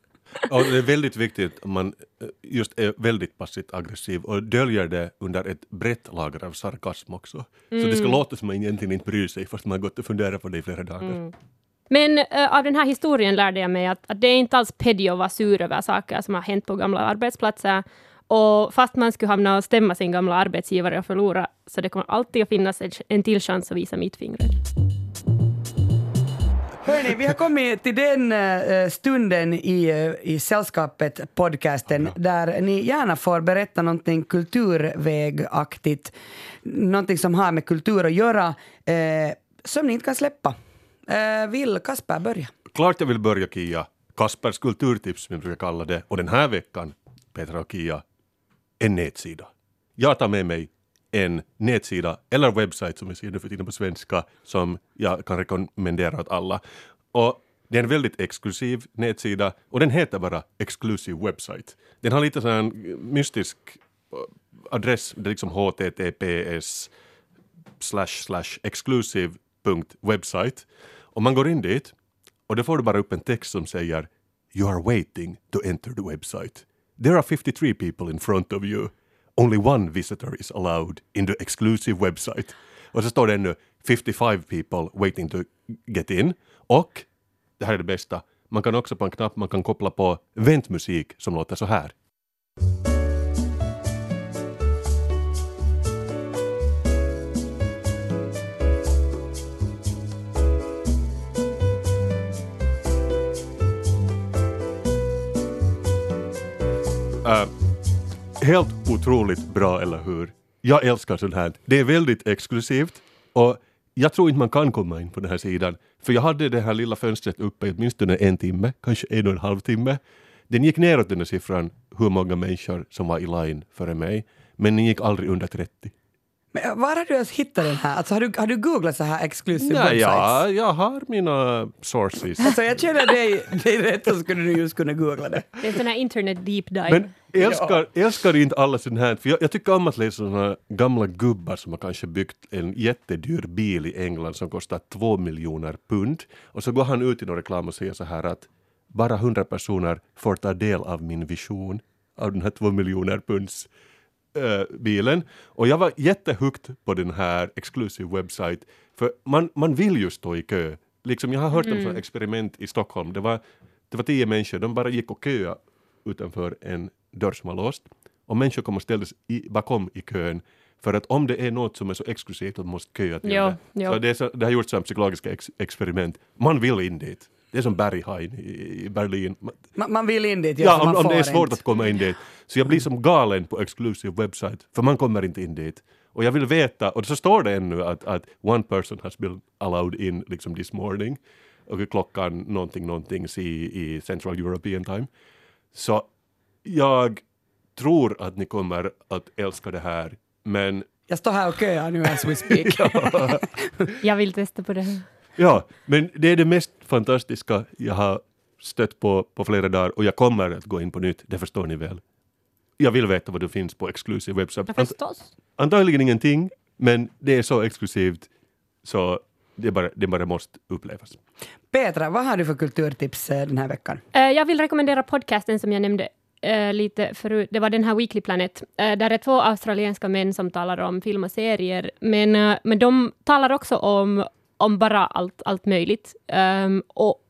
Och det är väldigt viktigt om man eh, just är väldigt passivt aggressiv och döljer det under ett brett lager av sarkasm också. Så det ska låta som att man egentligen inte bryr sig fast man har gått och funderat på det i flera dagar. Men äh, av den här historien lärde jag mig att, att det är inte alls pedio att vara sur över saker som har hänt på gamla arbetsplatser. Och fast man skulle hamna och stämma sin gamla arbetsgivare och förlora, så det kommer alltid att finnas en, en till chans att visa mittfingret. Hörni, vi har kommit till den uh, stunden i, uh, i Sällskapet podcasten där ni gärna får berätta någonting kulturvägaktigt, någonting som har med kultur att göra, uh, som ni inte kan släppa. vill Kasper börja? Klart jag vill börja Kia. Kaspers kulturtips som jag brukar kalla det. Och den här veckan, Petra och Kia, en nätsida. Jag tar med mig en nätsida eller webbsite som vi ser nu för tiden på svenska som jag kan rekommendera åt alla. Och det är en väldigt exklusiv nätsida och den heter bara Exclusive Website. Den har lite sån här mystisk eh, adress, det är liksom https slash slash exclusive.website. Och man går in dit och då får du bara upp en text som säger You are waiting to enter the website. There are 53 people in front of you. Only one visitor is allowed in the exclusive website. Och så står det ännu 55 people waiting to get in. Och, det här är det bästa, man kan också på en knapp man kan koppla på väntmusik som låter så här. Uh, helt otroligt bra, eller hur? Jag älskar sånt här. Det är väldigt exklusivt och jag tror inte man kan komma in på den här sidan. För jag hade det här lilla fönstret uppe i åtminstone en timme, kanske en och en halv timme. Den gick neråt den där siffran, hur många människor som var i line före mig. Men den gick aldrig under 30. Men var har du ens hittat den här? Alltså, har, du, har du googlat så här exclusive Nej, websites? ja, jag har mina sources. Alltså, jag känner dig, dig rätt så skulle du just kunna googla det. Det är sån här internet deep dive. Men älskar, älskar inte alla sånt här, för jag, jag tycker om att läsa såna gamla gubbar som har kanske byggt en jättedyr bil i England som kostar två miljoner pund. Och så går han ut i någon reklam och säger så här att bara hundra personer får ta del av min vision av den här två miljoner punds äh, bilen. Och jag var jättehooked på den här exclusive website, för man, man vill ju stå i kö. Liksom, jag har hört om sådana experiment i Stockholm, det var, det var tio människor, de bara gick och köade utanför en dörr som var låst. Och människor kom och ställdes i, bakom i kön för att om det är något som är så exklusivt att man måste köa till Ja, det. ja. Så det, är så, det har gjorts som psykologiska ex, experiment. Man vill in dit. Det är som Berghain i, i Berlin. Man, Man, vill in dit, ja, Ja, så man om, om det är svårt inte. att komma in dit. Så jag blir som galen på exclusive website, för man kommer inte in dit. Och jag vill veta, och så står det ännu att, att one person has been allowed in liksom this morning. Och klockan någonting, någonting i, i Central European time. Så jag tror att ni kommer att älska det här, men Jag står här och köar nu as we speak. [laughs] Jag vill testa på det här. Ja, men det är det mest fantastiska jag har stött på på flera dagar och jag kommer att gå in på nytt, det förstår ni väl. Jag vill veta vad det finns på exclusive website. Ja, Ant- förstås. antagligen ingenting, men det är så exklusivt så det bara, det bara måste upplevas. Petra, vad har du för kulturtips eh, den här veckan? Eh, jag vill rekommendera podcasten som jag nämnde eh, lite förut. Det var den här Weekly Planet. Där är två australienska män som talar om film och serier. Men, men de talar också om, om bara allt, allt möjligt. Um, och,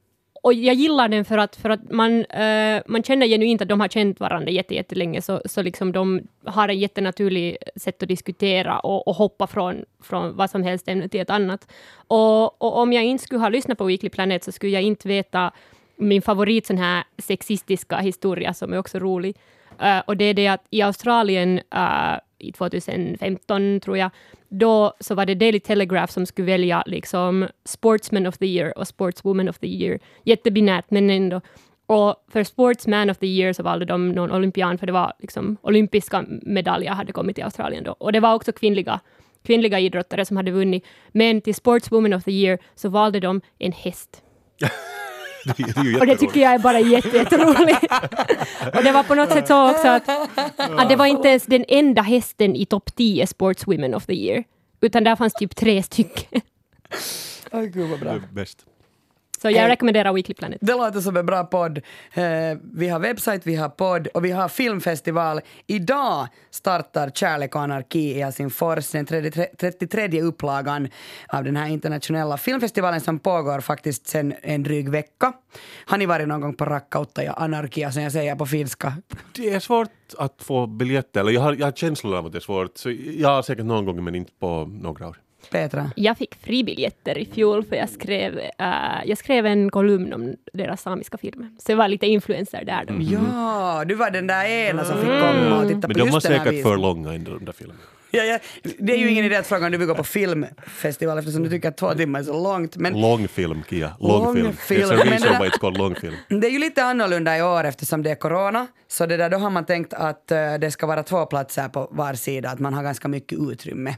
och jag gillar den för att, för att man, uh, man känner genuint att de har känt varandra jätte, jättelänge, så, så liksom de har ett jättenaturligt sätt att diskutera och, och hoppa från, från vad som helst ämne till ett annat. Och, och om jag inte skulle ha lyssnat på Weekly Planet så skulle jag inte veta min favorit sån här sexistiska historia som är också rolig. Uh, och det är det att i Australien uh, i 2015 tror jag, då så var det Daily Telegraph som skulle välja liksom Sportsman of the year och Sportswoman of the year. Jättebinärt men ändå. Och för Sportsman of the year så valde de någon olympian för det var liksom olympiska medaljer hade kommit till Australien då. Och det var också kvinnliga kvinnliga idrottare som hade vunnit. Men till Sportswoman of the year så valde de en häst. [laughs] Det, Och det tycker jag är bara jätte- jätteroligt. och det var på något sätt så också att, att det var inte ens den enda hästen i topp 10 Sportswomen of the year. Utan där fanns typ tre stycken. Gud vad Det bra. är bäst. Så jag rekommenderar Weekly Planet. Det låter som en bra podd. Eh, vi har webbsajt, vi har podd och vi har filmfestival. Idag startar Kärlek och anarki i Helsingfors, den 33 33 upplagan av den här internationella filmfestivalen som pågår faktiskt sedan en dryg vecka. Har ni varit någon gång på Rakkautta ja anarkia som jag säger på finska? Det är svårt att få biljetter, eller jag har, jag har känslan av att det är svårt. Så jag har säkert någon gång men inte på några år. Petra? Jag fick fribiljetter i fjol för jag skrev, eh, jag skrev en kolumn om deras samiska filmer. Så jag var lite influencer där då. Ja, du var den där ena som fick komma och titta Men på de var just den här säkert för långa ändå de där filmerna. Ja, ja, det är ju ingen idé att fråga om du vill gå på filmfestival eftersom du tycker att två timmar är så långt. Men Långfilm, Kia. Långfilm. Långfilm. There's a Men det reason why it's called långfilm. [laughs] Det är ju lite annorlunda i år eftersom det är corona. Så det där, då har man tänkt att eh, det ska vara två platser på var sida, att man har ganska mycket utrymme.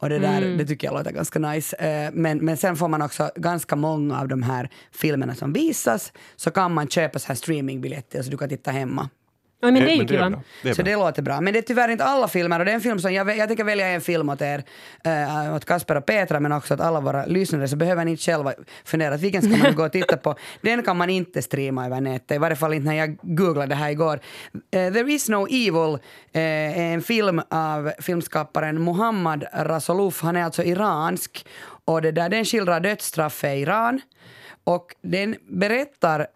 Och det där, det tycker jag låter ganska nice. Eh, men, men sen får man också ganska många av de här filmerna som visas, så kan man köpa så här streamingbiljetter så du kan titta hemma. Ja, men det är ju det är. Det är så det låter bra. Men det är tyvärr inte alla filmer och det är en film som jag, jag tänker välja en film åt er, äh, åt Kasper och Petra men också åt alla våra lyssnare så behöver ni inte själva fundera att vilken ska man gå och titta på. [laughs] Den kan man inte streama över nätet, i varje fall inte när jag googlade det här igår. Eh, There is no evil eh, är en film av filmskaparen Mohammad Rasuluf. Han är alltså iransk och det där, den skildrar dödsstraffet i Iran och den berättar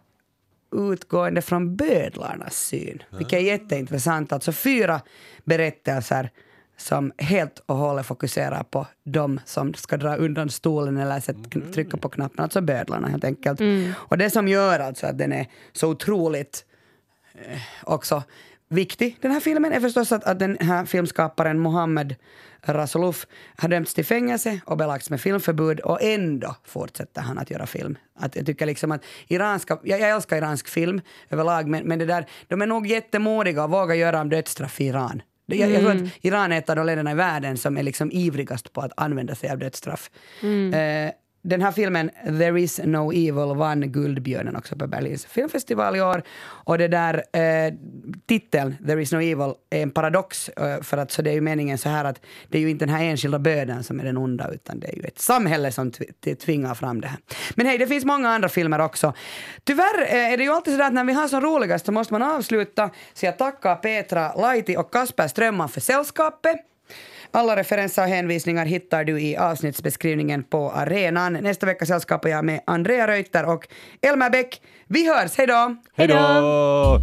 utgående från bödlarnas syn, vilket är jätteintressant. Alltså fyra berättelser som helt och hållet fokuserar på de som ska dra undan stolen eller sätt, trycka på knappen, alltså bödlarna helt enkelt. Och det som gör alltså att den är så otroligt eh, också viktig, den här filmen, är förstås att, att den här filmskaparen Mohammed Rasuluf har dömts till fängelse och belagts med filmförbud och ändå fortsätter han att göra film. Att jag tycker liksom att iranska, jag, jag älskar iransk film överlag men, men det där, de är nog jättemodiga och vågar göra om dödsstraff i Iran. Jag, jag tror att Iran är ett av de länderna i världen som är liksom ivrigast på att använda sig av dödsstraff. Eh, den här filmen There is no evil vann Guldbjörnen också på Berlins filmfestival i år. Och det där eh, titeln There is no evil är en paradox eh, för att så det är ju meningen så här att det är ju inte den här enskilda böden som är den onda utan det är ju ett samhälle som tvingar fram det här. Men hej, det finns många andra filmer också. Tyvärr eh, är det ju alltid så att när vi har som roligast så måste man avsluta så jag tackar Petra Laiti och Kasper Strömman för sällskapet. Alla referenser och hänvisningar hittar du i avsnittsbeskrivningen på arenan. Nästa vecka sällskapar jag med Andrea Reuter och Elmer Bäck. Vi hörs, hej då! Hej då!